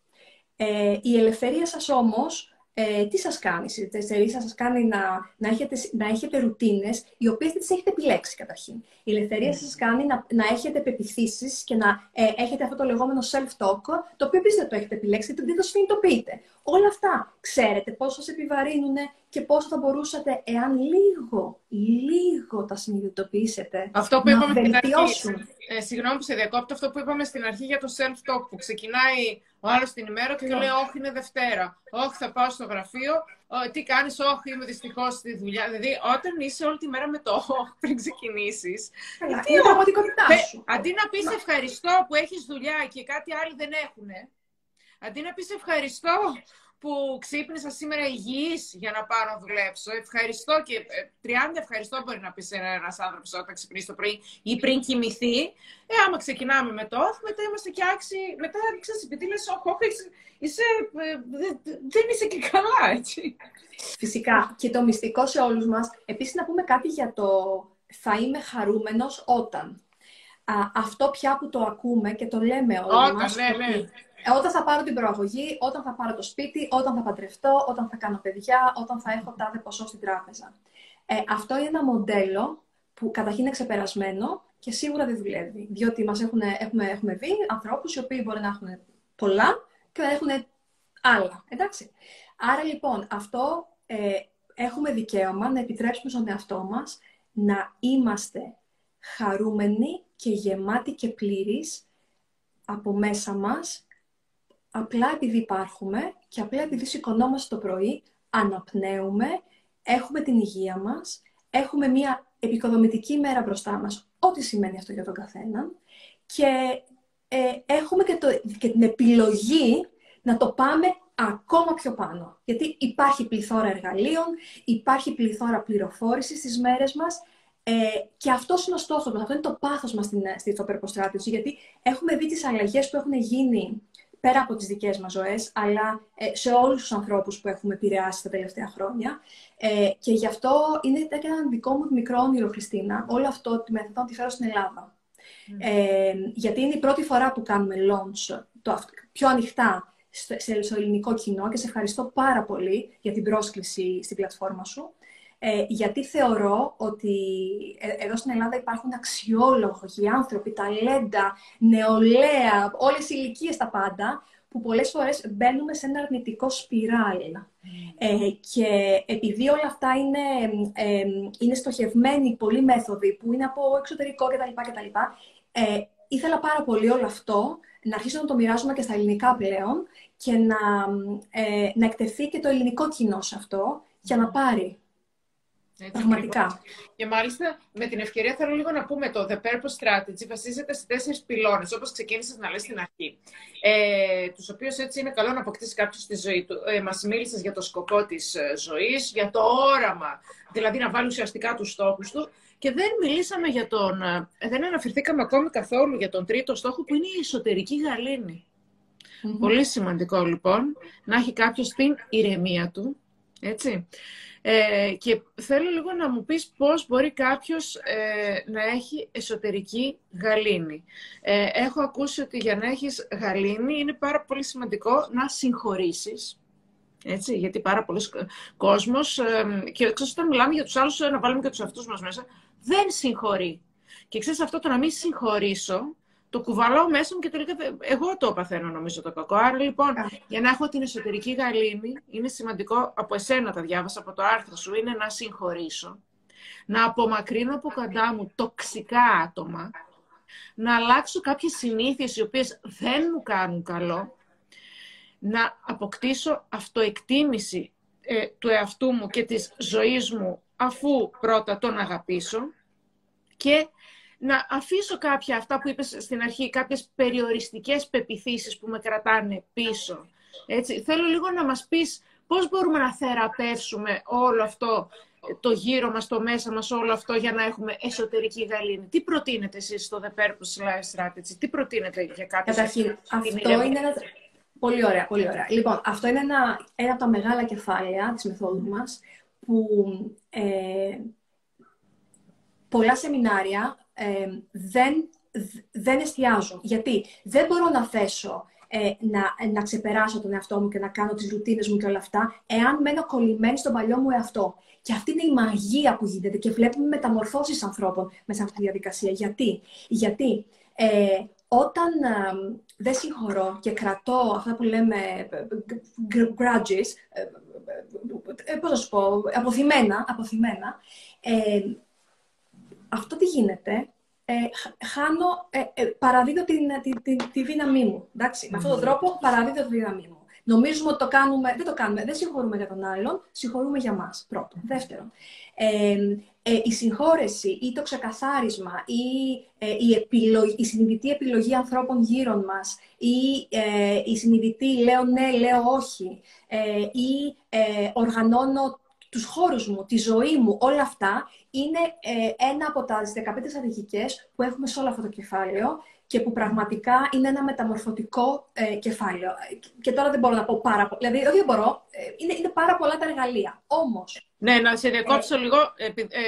Ε, η ελευθερία σας όμως ε, τι σας κάνει, η ελευθερία σας κάνει να, να, έχετε, να έχετε ρουτίνες, οι οποίες δεν τις έχετε επιλέξει καταρχήν. Η ελευθερία mm. σας κάνει να, να έχετε πεπιθήσεις και να ε, έχετε αυτό το λεγόμενο self-talk, το οποίο επίσης δεν το έχετε επιλέξει, δεν το συνειδητοποιείτε. Όλα αυτά ξέρετε πώς σας επιβαρύνουν και πώς θα μπορούσατε, εάν λίγο, λίγο τα συνειδητοποιήσετε, αυτό που να βελτιώσουν. Ε, συγγνώμη που σε διακόπτω, αυτό που είπαμε στην αρχή για το self-talk, που ξεκινάει ο άλλος την ημέρα και λέει: Όχι, είναι Δευτέρα. Όχι, θα πάω στο γραφείο. τι κάνεις, Όχι, είμαι δυστυχώς στη δουλειά. Δηλαδή, όταν είσαι όλη τη μέρα με το Όχι πριν ξεκινήσεις. Τι είναι πραγματικότητά σου. Αντί να πεις ευχαριστώ που έχεις δουλειά και κάτι άλλοι δεν έχουν. Αντί να πεις ευχαριστώ που ξύπνησα σήμερα υγιής για να πάω να δουλέψω. Ευχαριστώ και 30 ε, ευχαριστώ μπορεί να πεις ένας άνθρωπος όταν ξυπνήσει το πρωί ή πριν κοιμηθεί. Ε, άμα ξεκινάμε με το off, μετά είμαστε και άξιοι. Μετά ξέρεις, επειδή λες, όχι, είσαι, ε, δεν είσαι και καλά, έτσι. Φυσικά. Και το μυστικό σε όλους μας, επίσης να πούμε κάτι για το θα είμαι χαρούμενος όταν. Α, αυτό πια που το ακούμε και το λέμε όλοι μας, ναι, ναι. Ε, όταν θα πάρω την προαγωγή, όταν θα πάρω το σπίτι, όταν θα παντρευτώ, όταν θα κάνω παιδιά, όταν θα έχω τάδε ποσό στην τράπεζα. Ε, αυτό είναι ένα μοντέλο που καταρχήν είναι ξεπερασμένο και σίγουρα δεν δουλεύει. Διότι μας έχουν, έχουμε, έχουμε δει ανθρώπους οι οποίοι μπορεί να έχουν πολλά και να έχουν άλλα. Εντάξει. Άρα λοιπόν αυτό ε, έχουμε δικαίωμα να επιτρέψουμε στον εαυτό μας να είμαστε χαρούμενοι και γεμάτοι και πλήρεις από μέσα μας απλά επειδή υπάρχουμε και απλά επειδή σηκωνόμαστε το πρωί, αναπνέουμε, έχουμε την υγεία μας, έχουμε μια επικοδομητική μέρα μπροστά μας, ό,τι σημαίνει αυτό για τον καθένα, και ε, έχουμε και, το, και την επιλογή να το πάμε ακόμα πιο πάνω. Γιατί υπάρχει πληθώρα εργαλείων, υπάρχει πληθώρα πληροφόρησης στις μέρες μας ε, και αυτός είναι ο στόχος μας. Αυτό είναι το πάθος μας στην, στην Γιατί έχουμε δει τις αλλαγές που έχουν γίνει πέρα από τις δικές μας ζωές, αλλά ε, σε όλους τους ανθρώπους που έχουμε επηρεάσει τα τελευταία χρόνια. Ε, και γι' αυτό είναι και ένα δικό μου μικρό όνειρο, Χριστίνα, όλο αυτό να τη φέρω στην Ελλάδα. Mm. Ε, γιατί είναι η πρώτη φορά που κάνουμε launch το, πιο ανοιχτά στο ελληνικό κοινό και σε ευχαριστώ πάρα πολύ για την πρόσκληση στην πλατφόρμα σου. Ε, γιατί θεωρώ ότι ε, εδώ στην Ελλάδα υπάρχουν αξιόλογοι άνθρωποι, ταλέντα, νεολαία, όλες οι ηλικίες τα πάντα, που πολλές φορές μπαίνουμε σε ένα αρνητικό σπιράλ. Ε, και επειδή όλα αυτά είναι, ε, είναι στοχευμένοι πολλοί μέθοδοι που είναι από εξωτερικό κτλ. κτλ ε, ήθελα πάρα πολύ όλο αυτό να αρχίσω να το μοιράζουμε και στα ελληνικά πλέον και να, ε, να εκτεθεί και το ελληνικό κοινό σε αυτό για να πάρει Έτσι, Πραγματικά. Και μάλιστα με την ευκαιρία θέλω λίγο να πούμε το The Purpose Strategy βασίζεται σε τέσσερις πυλώνες, όπως ξεκίνησες να λες στην αρχή. Ε, τους οποίους έτσι είναι καλό να αποκτήσει κάποιος στη ζωή του. Ε, Μας μίλησες για το σκοπό της ε, ζωής, για το όραμα, δηλαδή να βάλει ουσιαστικά τους στόχους του. Και δεν μιλήσαμε για τον. Ε, δεν αναφερθήκαμε ακόμη καθόλου για τον τρίτο στόχο που είναι η εσωτερική γαλήνη. Πολύ σημαντικό λοιπόν να έχει κάποιος την ηρεμία του, έτσι. Ε, και θέλω λίγο να μου πεις πώς μπορεί κάποιος ε, να έχει εσωτερική γαλήνη. Ε, έχω ακούσει ότι για να έχεις γαλήνη είναι πάρα πολύ σημαντικό να συγχωρήσεις. Έτσι, γιατί πάρα πολλοί κόσμος, ε, και ξέρεις όταν μιλάμε για τους άλλους, να βάλουμε και τους αυτούς μας μέσα, δεν συγχωρεί. Και ξέρεις αυτό το να μην συγχωρήσω, το κουβαλάω μέσα μου και τελικά εγώ το παθαίνω νομίζω το κακό. Άρα λοιπόν, για να έχω την εσωτερική γαλήνη, είναι σημαντικό, από εσένα τα διάβασα, από το άρθρο σου, είναι να συγχωρήσω, να απομακρύνω από κοντά μου τοξικά άτομα, να αλλάξω κάποιες συνήθειες οι οποίες δεν μου κάνουν καλό, να αποκτήσω αυτοεκτίμηση ε, του εαυτού μου και της ζωής μου, αφού πρώτα τον αγαπήσω και να αφήσω κάποια αυτά που είπες στην αρχή, κάποιες περιοριστικές πεπιθήσεις που με κρατάνε πίσω. Έτσι. Θέλω λίγο να μας πεις πώς μπορούμε να θεραπεύσουμε όλο αυτό, το γύρο μας, το μέσα μας, όλο αυτό για να έχουμε εσωτερική γαλήνη. Τι προτείνετε εσείς στο The Purpose Life Strategy, τι προτείνετε για κάποιες... Καταρχήν, αυτό είναι ένα... Πολύ ωραία, πολύ ωραία. Λοιπόν, αυτό είναι ένα, ένα από τα μεγάλα κεφάλαια της μεθόδου μας, που ε, πολλά σεμινάρια ε, δεν, δεν εστιάζω. Γιατί δεν μπορώ να θέσω ε, να, να ξεπεράσω τον εαυτό μου και να κάνω τις ρουτίνες μου και όλα αυτά, εάν μένω κολλημένη στον παλιό μου εαυτό. Και αυτή είναι η μαγεία που γίνεται και βλέπουμε μεταμορφώσεις ανθρώπων μέσα σε αυτή τη διαδικασία. Γιατί, Γιατί ε, όταν ε, δεν συγχωρώ και κρατώ αυτά που λέμε grudges, ε, πώς να σου πω, αποθυμένα, αποθυμένα αυτό τι γίνεται, ε, χάνω, ε, ε, παραδίδω την, τη, τη, δύναμή μου. Εντάξει, Με αυτόν τον τρόπο παραδίδω τη δύναμή μου. Νομίζουμε ότι το κάνουμε, δεν το κάνουμε, δεν συγχωρούμε για τον άλλον, συγχωρούμε για μας, πρώτον. Δεύτερον, ε, ε, η συγχώρεση ή το ξεκαθάρισμα ή ε, η, επιλογή, η συνειδητή επιλογή ανθρώπων γύρω μας ή ε, η συνειδητή λέω ναι, λέω όχι ή οργανώνω τους χώρους μου, τη ζωή μου, όλα αυτά είναι ε, ένα από τα 15 στρατηγικές που έχουμε σε όλο αυτό το κεφάλαιο και που πραγματικά είναι ένα μεταμορφωτικό ε, κεφάλαιο. Και τώρα δεν μπορώ να πω πάρα πολλά. Δηλαδή, όχι δεν μπορώ, ε, είναι, είναι πάρα πολλά τα εργαλεία. Όμως. Ναι, να σε διακόψω λίγο,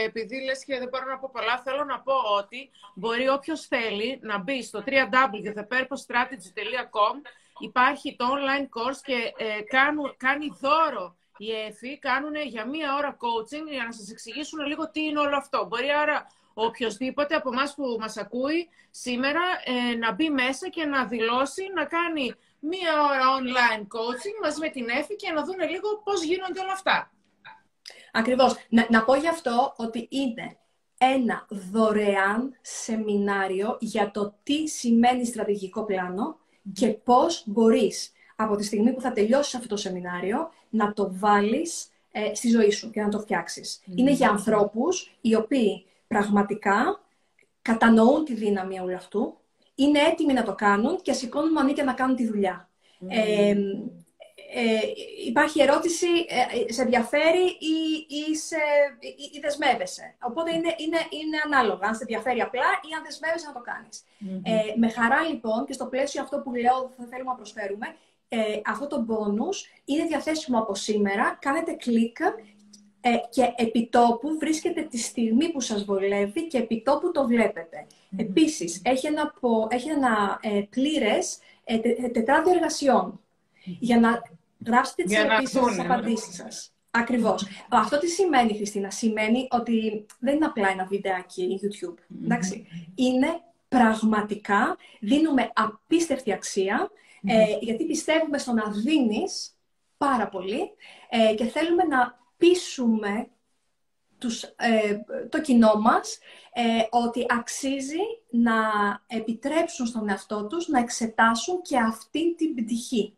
επειδή λες και δεν μπορώ να πω πολλά, θέλω να πω ότι μπορεί όποιος θέλει να μπει στο www.thepurposestrategy.com υπάρχει το online course και κάνει δώρο οι ΕΦΗ κάνουν για μία ώρα coaching για να σας εξηγήσουν λίγο τι είναι όλο αυτό. Μπορεί άρα οποιοδήποτε από εμάς που μας ακούει σήμερα ε, να μπει μέσα και να δηλώσει, να κάνει μία ώρα online coaching μαζί με την ΕΦΗ και να δουν λίγο πώς γίνονται όλα αυτά. Ακριβώς. Να, να πω γι' αυτό ότι είναι ένα δωρεάν σεμινάριο για το τι σημαίνει στρατηγικό πλάνο και πώς μπορείς από τη στιγμή που θα τελειώσεις αυτό το σεμινάριο να το βάλεις ε, στη ζωή σου και να το φτιάξεις. Είναι για ανθρώπους οι οποίοι πραγματικά κατανοούν τη δύναμη όλου αυτού, είναι έτοιμοι να το κάνουν και σηκώνουν μανίκια να κάνουν τη δουλειά. Ε, ε, υπάρχει ερώτηση, ε, σε ενδιαφέρει ή, ή, σε, ή, δεσμεύεσαι. Οπότε είναι, είναι, είναι ανάλογα, αν σε ενδιαφέρει απλά ή αν δεσμεύεσαι να το κανεις Ε, με χαρά λοιπόν και στο πλαίσιο αυτό που λέω θα θέλουμε να προσφέρουμε, ε, αυτό το bonus είναι διαθέσιμο από σήμερα. Κάνετε κλικ ε, και επιτόπου βρίσκεται τη στιγμή που σας βολεύει και επιτόπου το βλέπετε. Mm. Επίσης, έχει ένα, έχει ένα ε, πλήρες ε, τετράδιο εργασιών για να γράψετε τις ερωτήσεις τις απαντήσεις σας. Ακριβώς. Αυτό τι σημαίνει, Χριστίνα; Σημαίνει ότι δεν είναι απλά ένα βιντεάκι YouTube. Εντάξει. Είναι πραγματικά, δίνουμε απίστευτη αξία ε, γιατί πιστεύουμε στο να δίνεις πάρα πολύ ε, και θέλουμε να πείσουμε τους, ε, το κοινό μας ότι αξίζει να επιτρέψουν στον εαυτό τους να εξετάσουν και αυτή την πτυχη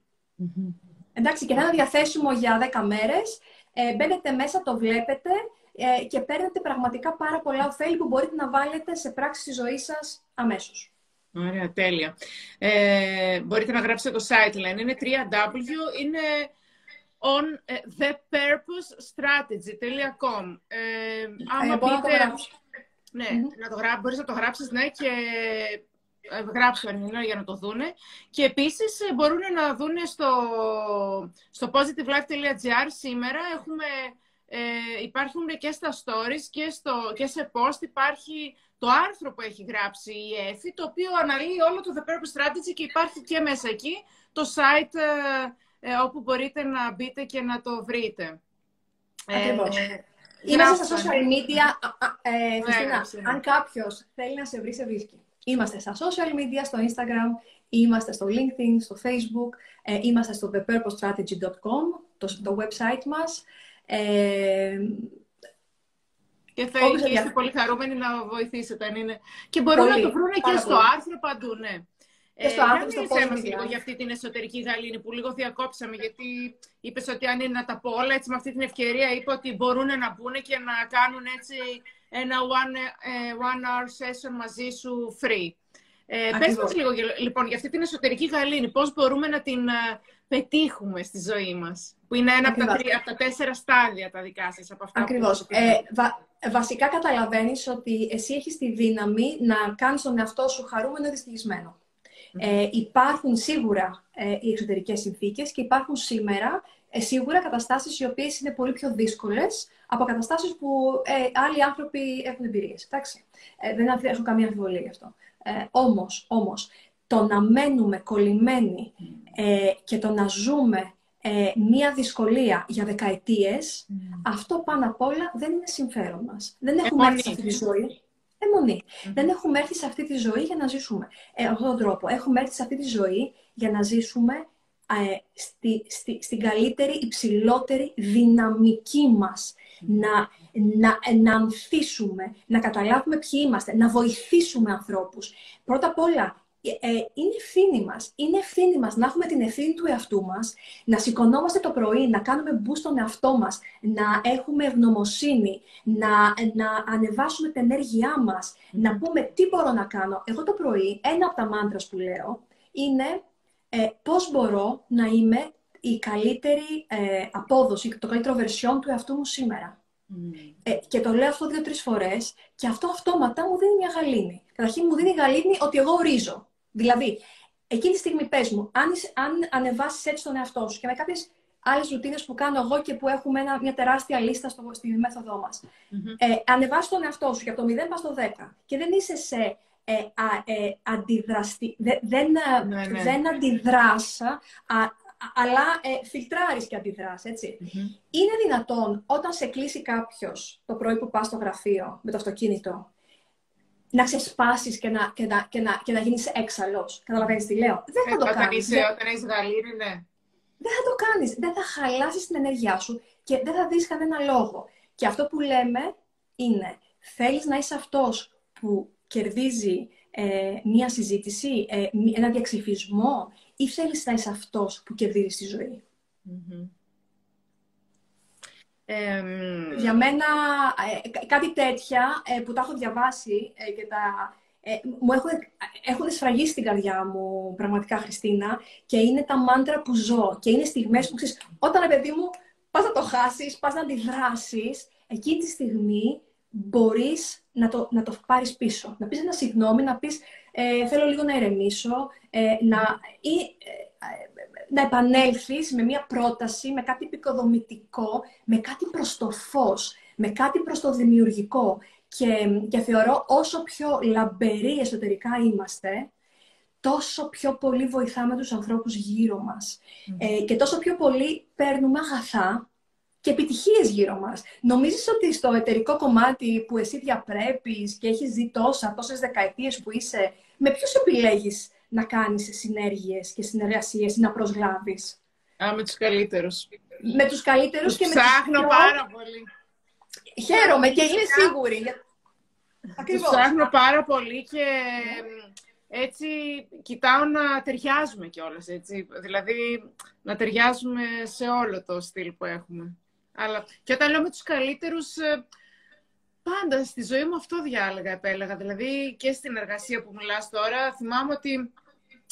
Εντάξει, και θα είναι διαθέσιμο για 10 μέρες. μπαίνετε μέσα, το βλέπετε ε, και παίρνετε πραγματικά πάρα πολλά ωφέλη που μπορείτε να βάλετε σε πράξη στη ζωή σας αμέσως. Ωραία, τέλεια. Ε, μπορείτε να γράψετε το site, λένε. Είναι 3W, είναι on thepurposestrategy.com. Ε, άμα πείτε... Ναι, να το γράψεις, μπορείς να το γράψεις, ναι, και ε, γράψω είναι για να το δούνε. Και επίσης ε, μπορούν να δούνε στο, στο positivelife.gr σήμερα. Έχουμε, ε, υπάρχουν και στα stories και, στο, και σε post υπάρχει το άρθρο που έχει γράψει η ΕΦΗ, το οποίο αναλύει όλο το The Purpose Strategy και υπάρχει και μέσα εκεί το site ε, όπου μπορείτε να μπείτε και να το βρείτε. Ακριβώς. Ε, Είμαστε στα social media. Ε, Χριστίνα, αν κάποιος θέλει να σε βρει, σε βρίσκει. Είμαστε στα social media, στο Instagram, είμαστε στο LinkedIn, στο Facebook, ε, είμαστε στο thepurposestrategy.com, το, το website μας. Ε, και θα είστε πολύ χαρούμενοι να βοηθήσετε. Αν είναι... Και μπορούν να το βρουν και στο άρθρο παντού, ναι. Και στο ε, άρθρο, στο podcast. λίγο για αυτή την εσωτερική γαλήνη που λίγο διακόψαμε, γιατί είπες ότι αν είναι να τα πω όλα, έτσι με αυτή την ευκαιρία είπε ότι μπορούν να μπουν και να κάνουν έτσι ένα one, ε, one hour session μαζί σου free. Ε, πες μας λίγο λοιπόν για αυτή την εσωτερική γαλήνη, πώς μπορούμε να την uh, πετύχουμε στη ζωή μας, που είναι ένα από τα, από τα, τέσσερα στάδια τα δικά σας από αυτά Ακριβώς. Που ε, βα, βασικά καταλαβαίνεις ότι εσύ έχεις τη δύναμη να κάνεις τον εαυτό σου χαρούμενο ή δυστυχισμένο. Ε, υπάρχουν σίγουρα ε, οι εξωτερικές συνθήκες και υπάρχουν σήμερα ε, σίγουρα καταστάσεις οι οποίες είναι πολύ πιο δύσκολες από καταστάσεις που ε, άλλοι άνθρωποι έχουν εμπειρίες. Εντάξει. Ε, δεν έχω καμία αμφιβολία γι' αυτό. Ε, όμως, όμως, το να μένουμε κολλημένοι ε, και το να ζούμε ε, μία δυσκολία για δεκαετίες, αυτό πάνω απ' όλα δεν είναι συμφέρον μας. Δεν έχουμε έρθει σε αυτή τη ζωή. Αιμονή. Δεν έχουμε έρθει σε αυτή τη ζωή για να ζήσουμε ε, αυτόν τον τρόπο. Έχουμε έρθει σε αυτή τη ζωή για να ζήσουμε ε, στη, στη, στην καλύτερη, υψηλότερη δυναμική μας. Να, να, να ανθίσουμε, να καταλάβουμε ποιοι είμαστε, να βοηθήσουμε ανθρώπους. Πρώτα απ' όλα, ε, είναι ευθύνη μας. Είναι ευθύνη μας να έχουμε την ευθύνη του εαυτού μας, να σηκωνόμαστε το πρωί, να κάνουμε boost στον εαυτό μας, να έχουμε ευγνωμοσύνη, να, να ανεβάσουμε την ενέργειά μας, να πούμε τι μπορώ να κάνω. Εγώ το πρωί, ένα από τα μάντρας που λέω, είναι ε, πώς μπορώ να είμαι η καλύτερη ε, απόδοση, το καλύτερο version του εαυτού μου σήμερα. Ε, και το λέω αυτό δύο-τρεις φορές και αυτό αυτόματα μου δίνει μια γαλήνη. Καταρχήν μου δίνει γαλήνη ότι εγώ ορίζω. Δηλαδή, εκείνη τη στιγμή πες μου, αν, αν ανεβάσεις έτσι τον εαυτό σου και με κάποιες άλλες ρουτίνες που κάνω εγώ και που έχουμε ένα, μια τεράστια λίστα στο, στη μέθοδό μας. Mm-hmm. Ε, ανεβάσει τον εαυτό σου και από το 0 πας στο 10 και δεν είσαι σε ε, ε, αντιδραστη... δεν, ε, ναι, ναι. δεν αντιδράς, αλλά ε, φιλτράρεις και αντιδράς, Είναι δυνατόν όταν σε κλείσει κάποιος το πρωί που πας στο γραφείο με το αυτοκίνητο, να ξεσπάσεις και να, και να, και να, και να γίνεις έξαλλος. Καταλαβαίνεις τι λέω; Δεν θα το κάνεις. όταν είσαι γαλήνη, ναι. Δεν θα το κάνεις. Δεν θα χαλάσεις την ενέργειά σου και δεν θα δεις κανένα λόγο. Και αυτό που λέμε είναι, θέλεις να είσαι αυτός που κερδίζει ε, μία συζήτηση, ε, ένα διαξυφισμό ή θέλεις να είσαι αυτός που κερδίζεις τη ζωή; Για μένα ε, κάτι τέτοια ε, που τα έχω διαβάσει και τα, μου έχουν, έχουν σφραγίσει την καρδιά μου πραγματικά Χριστίνα και είναι τα μάντρα που ζω και είναι στιγμές που ξέρεις, όταν παιδί μου πας να το χάσεις, πας να αντιδράσεις, εκείνη τη στιγμή μπορείς να το, να το πάρεις πίσω. Να πεις ένα συγγνώμη, να πεις ε, θέλω λίγο να ηρεμήσω, ε, να, ή, ε, να επανέλθεις με μια πρόταση, με κάτι επικοδομητικό, με κάτι προς το φως, με κάτι προς το δημιουργικό. Και, και θεωρώ όσο πιο λαμπεροί εσωτερικά είμαστε, τόσο πιο πολύ βοηθάμε τους ανθρώπους γύρω μας. Ε, και τόσο πιο πολύ παίρνουμε αγαθά και επιτυχίες γύρω μας. Νομίζεις ότι στο εταιρικό κομμάτι που εσύ διαπρέπεις και έχεις δει τόσα, τόσες δεκαετίες που είσαι, με ποιου επιλέγεις να κάνεις συνέργειες και συνεργασίες ή να προσλάβεις; Α, με τους καλύτερους. Με τους καλύτερους και με τους Ψάχνω πάρα πολύ. Χαίρομαι και είμαι σίγουρη. Τους ψάχνω πάρα πολύ και έτσι κοιτάω να ταιριάζουμε κιόλας, έτσι. Δηλαδή, να ταιριάζουμε σε όλο το στυλ που έχουμε. Αλλά και όταν λέω με τους καλύτερους, ε, πάντα στη ζωή μου αυτό διάλεγα, επέλεγα. Δηλαδή και στην εργασία που μιλάς τώρα, θυμάμαι ότι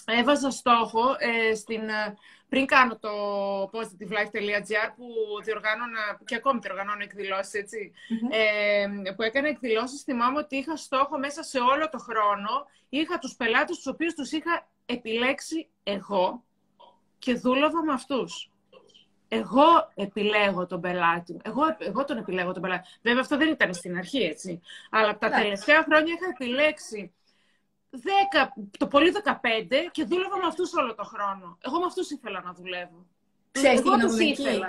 έβαζα στόχο ε, στην, ε, πριν κάνω το positivelife.gr που διοργάνωνα και ακόμη διοργανώνω εκδηλώσεις, έτσι, ε, που έκανε εκδηλώσεις, θυμάμαι ότι είχα στόχο μέσα σε όλο το χρόνο, είχα τους πελάτες τους οποίους τους είχα επιλέξει εγώ και δούλευα με αυτούς. Εγώ επιλέγω τον πελάτη μου. Εγώ, εγώ τον επιλέγω τον πελάτη. Βέβαια αυτό δεν ήταν στην αρχή, έτσι. Αλλά από τα ναι. τελευταία χρόνια είχα επιλέξει 10, το πολύ 15 και δούλευα με αυτούς όλο το χρόνο. Εγώ με αυτούς ήθελα να δουλεύω. Ξέρεις τι γινόταν εκεί;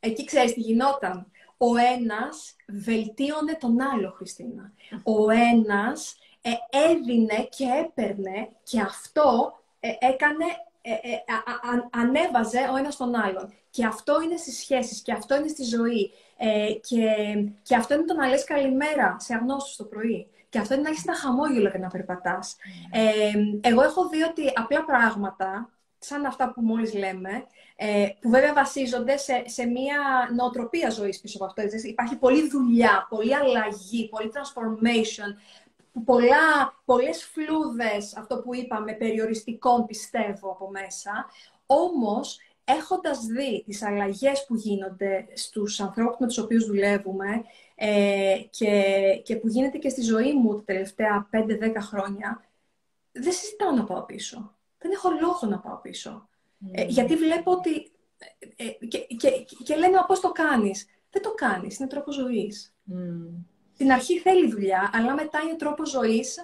Εκεί ξέρεις τι γινόταν; Ο ένας βελτίωνε τον άλλο, Χριστίνα. Ο ένας ε, έδινε και έπαιρνε και αυτό ε, έκανε, ε, ε ανέβαζε ο ένας τον άλλον. Και αυτό είναι στις σχέσεις και αυτό είναι στη ζωή. και, και αυτό είναι το να λες καλημέρα σε αγνώστους το πρωί. Και αυτό είναι να έχεις ένα χαμόγελο και να περπατάς. Ε, εγώ έχω δει ότι απλά πράγματα, σαν αυτά που μόλις λέμε, ε, που βέβαια βασίζονται σε, σε μια νοοτροπία ζωής πίσω από αυτό. υπάρχει πολλή δουλειά, πολλή αλλαγή, πολλή transformation, πολλά, πολλές φλούδες, αυτό που είπαμε, περιοριστικών πιστεύω από μέσα. Όμως, έχοντας δει τις αλλαγές που γίνονται στους ανθρώπους με τους οποίους δουλεύουμε, ε, και, και που γίνεται και στη ζωή μου τα τελευταία 5-10 χρόνια, δεν συζητάω να πάω πίσω. Δεν έχω λόγο να πάω πίσω. Ε, γιατί βλέπω ότι... Ε, και, και, και λένε, πώς το κάνεις; Δεν το κάνεις, είναι τρόπος ζωής. Mm. Στην αρχή θέλει δουλειά, αλλά μετά είναι τρόπος ζωής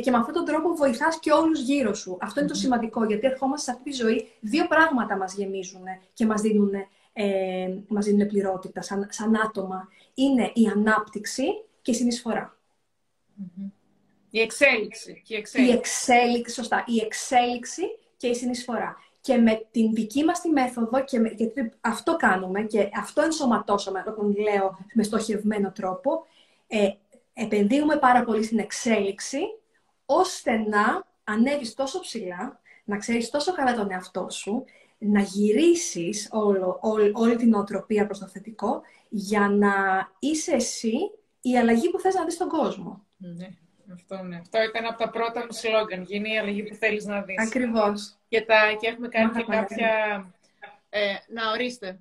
και με αυτόν τον τρόπο βοηθάς και όλους γύρω σου. Αυτό είναι το σημαντικό, γιατί ερχόμαστε σε αυτή τη ζωή, δύο πράγματα μας γεμίζουν και μας δίνουν ε, μας δίνουν πληρότητα σαν, σαν άτομα είναι η ανάπτυξη και η συνεισφορα Η εξέλιξη. Και η εξέλιξη. Η εξέλιξη, σωστά. Η εξέλιξη και η συνεισφορά. Και με την δική μας τη μέθοδο, και γιατί αυτό κάνουμε και αυτό ενσωματώσαμε όταν λέω με στοχευμένο τρόπο, ε, επενδύουμε πάρα πολύ στην εξέλιξη, ώστε να ανέβεις τόσο ψηλά, να ξέρεις τόσο καλά τον εαυτό σου να γυρίσεις όλο, όλη τη νοοτροπία προς το θετικό για να είσαι εσύ η αλλαγή που θες να δεις στον κόσμο. Ναι, αυτό, ναι. αυτό ήταν από τα πρώτα μου σλόγκαν. Γίνε η αλλαγή που θέλεις να δεις. Ακριβώς. Και, τα, και έχουμε κάνει και κάποια... Ε, να ορίστε.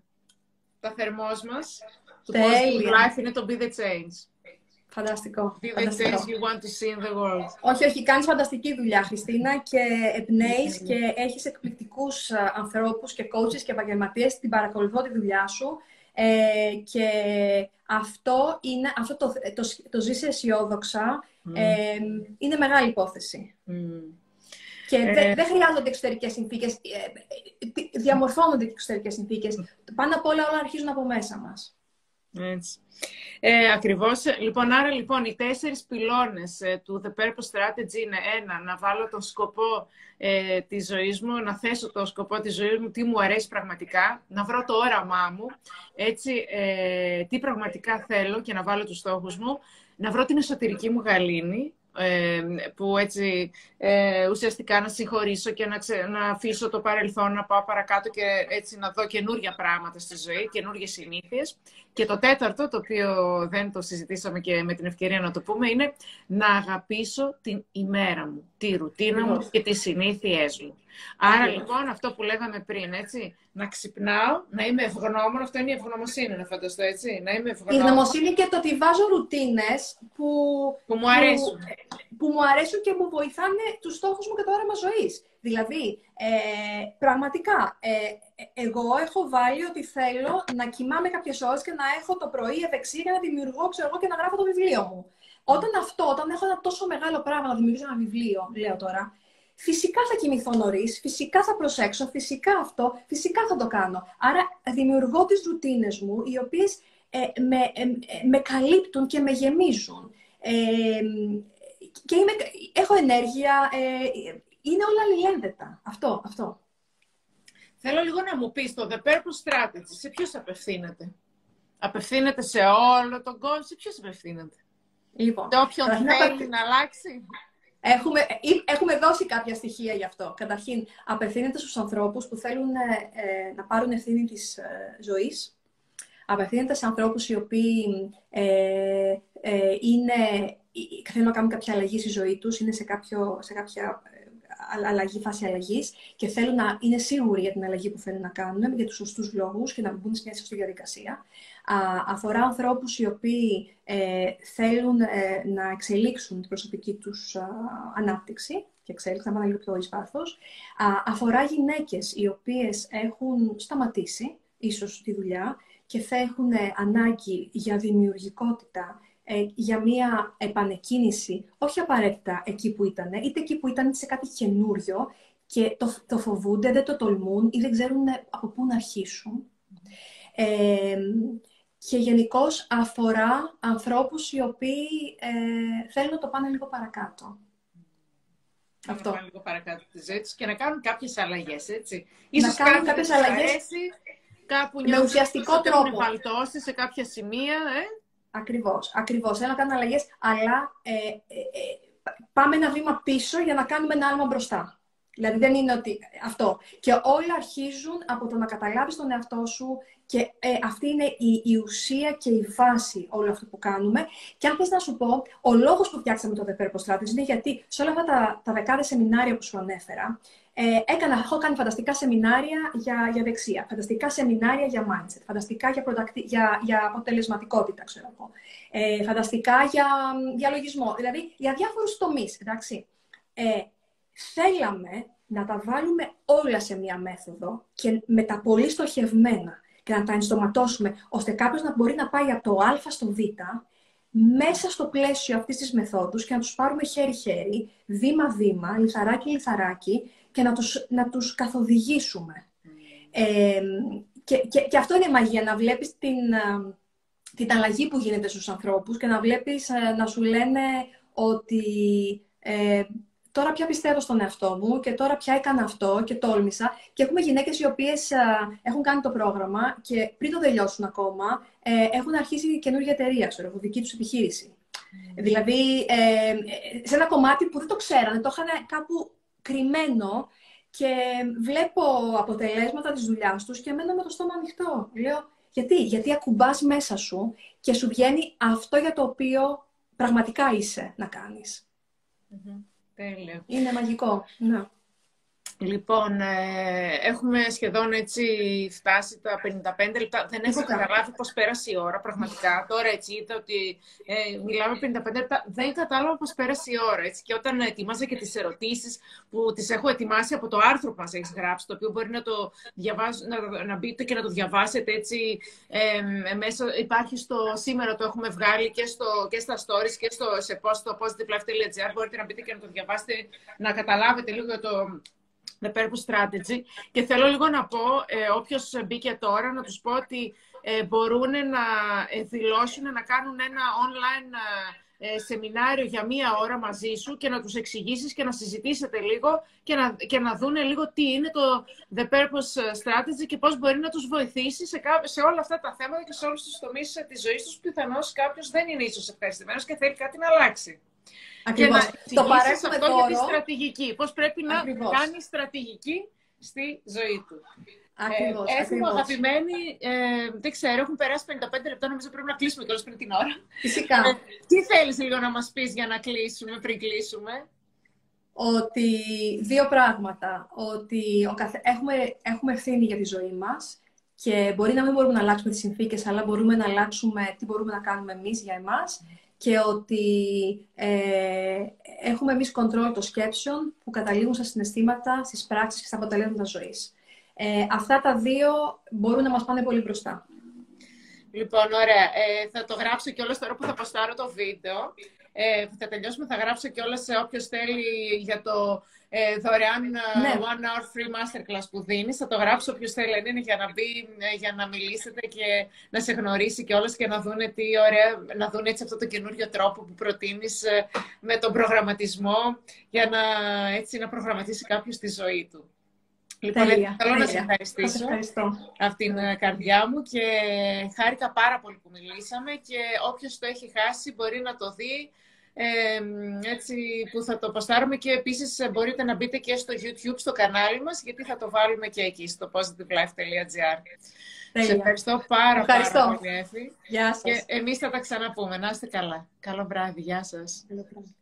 Τα θερμός μας, το positive life είναι το be the change. Φανταστικό. Be the change you want to see in the world. Όχι, όχι, κάνεις φανταστική δουλειά, Χριστίνα, και εμπνέεις και έχεις εκπληκτικούς ε, ανθρώπους και coaches και επαγγελματίες. Την παρακολουθώ τη δουλειά σου. Ε, και αυτό, είναι, αυτό το, το, το ζήσει αισιόδοξα ε, είναι μεγάλη υπόθεση. Και ε... δεν χρειάζονται εξωτερικές συνθήκες. Ε, διαμορφώνονται και εξωτερικές συνθήκες. Πάνω απ' όλα, όλα αρχίζουν από μέσα μας. Έτσι. Ε, ακριβώς. Λοιπόν, άρα λοιπόν οι τέσσερις πυλώνες ε, του The Purpose Strategy είναι ένα, να βάλω τον σκοπό ε, της ζωής μου, να θέσω τον σκοπό της ζωής μου, τι μου αρέσει πραγματικά, να βρω το όραμά μου, έτσι, ε, τι πραγματικά θέλω και να βάλω τους στόχους μου, να βρω την εσωτερική μου γαλήνη, που έτσι ε, ουσιαστικά να συγχωρήσω και να, να αφήσω το παρελθόν να πάω παρακάτω και έτσι να δω καινούργια πράγματα στη ζωή, καινούργιες συνήθειες. Και το τέταρτο, το οποίο δεν το συζητήσαμε και με την ευκαιρία να το πούμε, είναι να αγαπήσω την ημέρα μου, τη ρουτίνα μου και τις συνήθειές μου. Άρα λοιπόν αυτό που λέγαμε πριν, έτσι, να ξυπνάω, να είμαι ευγνώμων, αυτό είναι η ευγνωμοσύνη, να φανταστώ, έτσι, να είμαι ευγνώμων. Η ευγνωμοσύνη και το ότι βάζω ρουτίνες που, που μου αρέσουν. Που, μου αρέσουν και μου βοηθάνε τους στόχους μου και το όραμα ζωής. Δηλαδή, ε, πραγματικά, ε, εγώ έχω βάλει ότι θέλω να κοιμάμαι κάποιες ώρες και να έχω το πρωί ευεξία για να δημιουργώ, ξέρω εγώ, και να γράφω το βιβλίο μου. Όταν αυτό, όταν έχω ένα τόσο μεγάλο πράγμα να δημιουργήσω ένα βιβλίο, λέω τώρα, Φυσικά θα κοιμηθώ νωρίς, φυσικά θα προσέξω, φυσικά αυτό, φυσικά θα το κάνω. Άρα δημιουργώ τις ρουτίνες μου, οι οποίες ε, με, ε, με καλύπτουν και με γεμίζουν. Ε, και είμαι, έχω ενέργεια, ε, είναι όλα αλληλένδετα. Αυτό, αυτό. Θέλω λίγο να μου πεις το The Purpose Strategy, σε ποιους απευθύνεται; Απευθύνεται σε όλο τον κόσμο, σε ποιους απευθύνεται; Λοιπόν, σε όποιον θέλει να αλλάξει; Έχουμε, έχουμε δώσει κάποια στοιχεία γι' αυτό. Καταρχήν, απευθύνεται στους ανθρώπους που θέλουν ε, ε, να πάρουν ευθύνη της ε, ζωής. απευθύνεται σε ανθρώπους οι οποίοι ε, ε, είναι, θέλουν να κάνουν κάποια αλλαγή στη ζωή τους, είναι σε, κάποιο, σε κάποια αλλαγή, φάση αλλαγής και θέλουν να είναι σίγουροι για την αλλαγή που θέλουν να κάνουν για τους σωστούς λόγους και να μπουν σε μια σωστή διαδικασία. Αφορά ανθρώπους οι οποίοι ε, θέλουν ε, να εξελίξουν την προσωπική τους ανάπτυξη. Και εξέλιξη, να πάνε λίγο πιο εις αφορά γυναίκες οι οποίες έχουν σταματήσει ίσως τη δουλειά και θα έχουν ε, ανάγκη για δημιουργικότητα, ε, για μία επανεκκίνηση, όχι απαραίτητα εκεί που ήταν, είτε εκεί που ήταν σε κάτι καινούριο και το, το φοβούνται, δεν το τολμούν ή δεν ξέρουν από πού να αρχίσουν. Ε, και γενικώς αφορά ανθρώπους οι οποίοι ε, θέλουν να το πάνε λίγο παρακάτω. Αυτό. Να πάνε λίγο παρακάτω της ζωής και να κάνουν κάποιες αλλαγές, έτσι. Ίσως να κάνουν κάποιες αλλαγές κάπου με ουσιαστικό τρόπο. Έχουν βαλτώσει σε κάποια σημεία, ε. Ακριβώς, ακριβώς. Θέλω να κάνω αλλαγές, αλλά ε, ε, ε, πάμε ένα βήμα πίσω για να κάνουμε ένα άλμα μπροστά. Δηλαδή δεν είναι ότι αυτό. Και όλα αρχίζουν από το να καταλάβεις τον εαυτό σου και ε, αυτή είναι η, η, ουσία και η βάση όλου αυτού που κάνουμε. Και αν θες να σου πω, ο λόγος που φτιάξαμε το The Purpose Strategy είναι γιατί σε όλα αυτά τα, τα δεκάδες σεμινάρια που σου ανέφερα, ε, έκανα, έχω κάνει φανταστικά σεμινάρια για, για δεξία, φανταστικά σεμινάρια για mindset, φανταστικά για, για, για αποτελεσματικότητα, ξέρω εγώ, ε, φανταστικά για, για λογισμό, δηλαδή για διάφορους τομείς, εντάξει. Ε, θέλαμε να τα βάλουμε όλα σε μία μέθοδο και με τα πολύ στοχευμένα και να τα ενστοματώσουμε, ώστε κάποιος να μπορεί να πάει από το α στο β μέσα στο πλαίσιο αυτής της μεθόδους και να τους πάρουμε χέρι-χέρι, βήμα-βήμα, λιθαράκι-λιθαράκι και να τους, να τους καθοδηγήσουμε. Ε, και, και, και, αυτό είναι η μαγεία, να βλέπεις την, ε, την αλλαγή που γίνεται στους ανθρώπους και να βλέπεις ε, να σου λένε ότι ε, τώρα πια πιστεύω στον εαυτό μου και τώρα πια έκανα αυτό και τόλμησα. Και έχουμε γυναίκες οι οποίες έχουν κάνει το πρόγραμμα και πριν το τελειώσουν ακόμα, ε, έχουν αρχίσει καινούργια εταιρεία, ξέρω, δική τους επιχείρηση. Δηλαδή, ε, σε ένα κομμάτι που δεν το ξέρανε, το είχαν κάπου κρυμμένο και βλέπω αποτελέσματα της δουλειάς τους και μένω με το στόμα ανοιχτό. Λέω, γιατί, γιατί ακουμπάς μέσα σου και σου βγαίνει αυτό για το οποίο πραγματικά είσαι να κάνεις. Τέλειο. Είναι μαγικό. Να. Λοιπόν, ε, έχουμε σχεδόν έτσι φτάσει τα 55 λεπτά. Δεν έχω καταλάβει πώς πέρασε η ώρα, πραγματικά. Τώρα έτσι είδα ότι ε, μιλάμε 55 λεπτά. Δεν κατάλαβα πώς πέρασε η ώρα. Έτσι. Και όταν ετοιμάζα και τις ερωτήσεις που τις έχω ετοιμάσει από το άρθρο που μας έχεις γράψει, το οποίο μπορεί να το διαβάζω, να, να μπείτε και να το διαβάσετε έτσι ε, μέσα. Υπάρχει στο σήμερα, το έχουμε βγάλει και, στο, και στα stories και στο, σε post, στο positivelife.gr. Μπορείτε να μπείτε και να το διαβάσετε, να καταλάβετε λίγο το The Purpose Strategy. Και θέλω λίγο να πω, ε, όποιος μπήκε τώρα, να τους πω ότι ε, μπορούν να ε, δηλώσουν, να κάνουν ένα online ε, σεμινάριο για μία ώρα μαζί σου και να τους εξηγήσεις και να συζητήσετε λίγο και να, και να δούνε λίγο τι είναι το The Purpose Strategy και πώς μπορεί να τους βοηθήσει σε, σε όλα αυτά τα θέματα και σε όλους τους τομείς της ζωής τους. Πιθανώς κάποιος δεν είναι ίσως ευχαριστημένος και θέλει κάτι να αλλάξει. Ακριβώς. Και να το παρέχουμε αυτό για τη στρατηγική. Πώς πρέπει να κάνει στρατηγική στη ζωή του. Ακριβώς, ε, έχουμε αγαπημένοι, ε, δεν ξέρω, έχουν περάσει 55 λεπτά, νομίζω πρέπει να κλείσουμε κιόλας πριν την ώρα. Φυσικά. Ε, τι θέλεις λίγο να μας πεις για να κλείσουμε, πριν κλείσουμε; Ότι δύο πράγματα. Ότι ο καθε... έχουμε, έχουμε ευθύνη για τη ζωή μας και μπορεί να μην μπορούμε να αλλάξουμε τις συνθήκες, αλλά μπορούμε να αλλάξουμε τι μπορούμε να κάνουμε εμείς για εμάς και ότι ε, έχουμε εμείς κοντρόλ των σκέψεων που καταλήγουν στα συναισθήματα, στις πράξεις και στα αποτελέσματα ζωής. Ε, αυτά τα δύο μπορούν να μας πάνε πολύ μπροστά. Λοιπόν, ωραία. Ε, θα το γράψω και όλα τώρα που θα ποστάρω το βίντεο. Ε, θα τελειώσουμε, θα γράψω και όλα σε όποιος θέλει για το ε, δωρεάν ε, ναι. one hour free masterclass που δίνεις. Θα το γράψω όποιος θέλει είναι για να μπει, ε, για να μιλήσετε και να σε γνωρίσει και όλες και να δουν τι ωραία, να δουν έτσι αυτό το καινούριο τρόπο που προτείνεις ε, με τον προγραμματισμό για να, έτσι, να προγραμματίσει κάποιος τη ζωή του. Λοιπόν, θέλω να σε ευχαριστήσω από την καρδιά μου και χάρηκα πάρα πολύ που μιλήσαμε και όποιος το έχει χάσει μπορεί να το δει ε, έτσι, που θα το ποστάρουμε και επίσης μπορείτε να μπείτε και στο YouTube, στο κανάλι μας, γιατί θα το βάλουμε και εκεί, στο positivelife.gr. Σε ευχαριστώ πάρα, ευχαριστώ. πάρα πολύ, Εφη. Γεια σας. Και εμείς θα τα ξαναπούμε. Να είστε καλά. Καλό βράδυ. Γεια σας. Καλό βράδυ.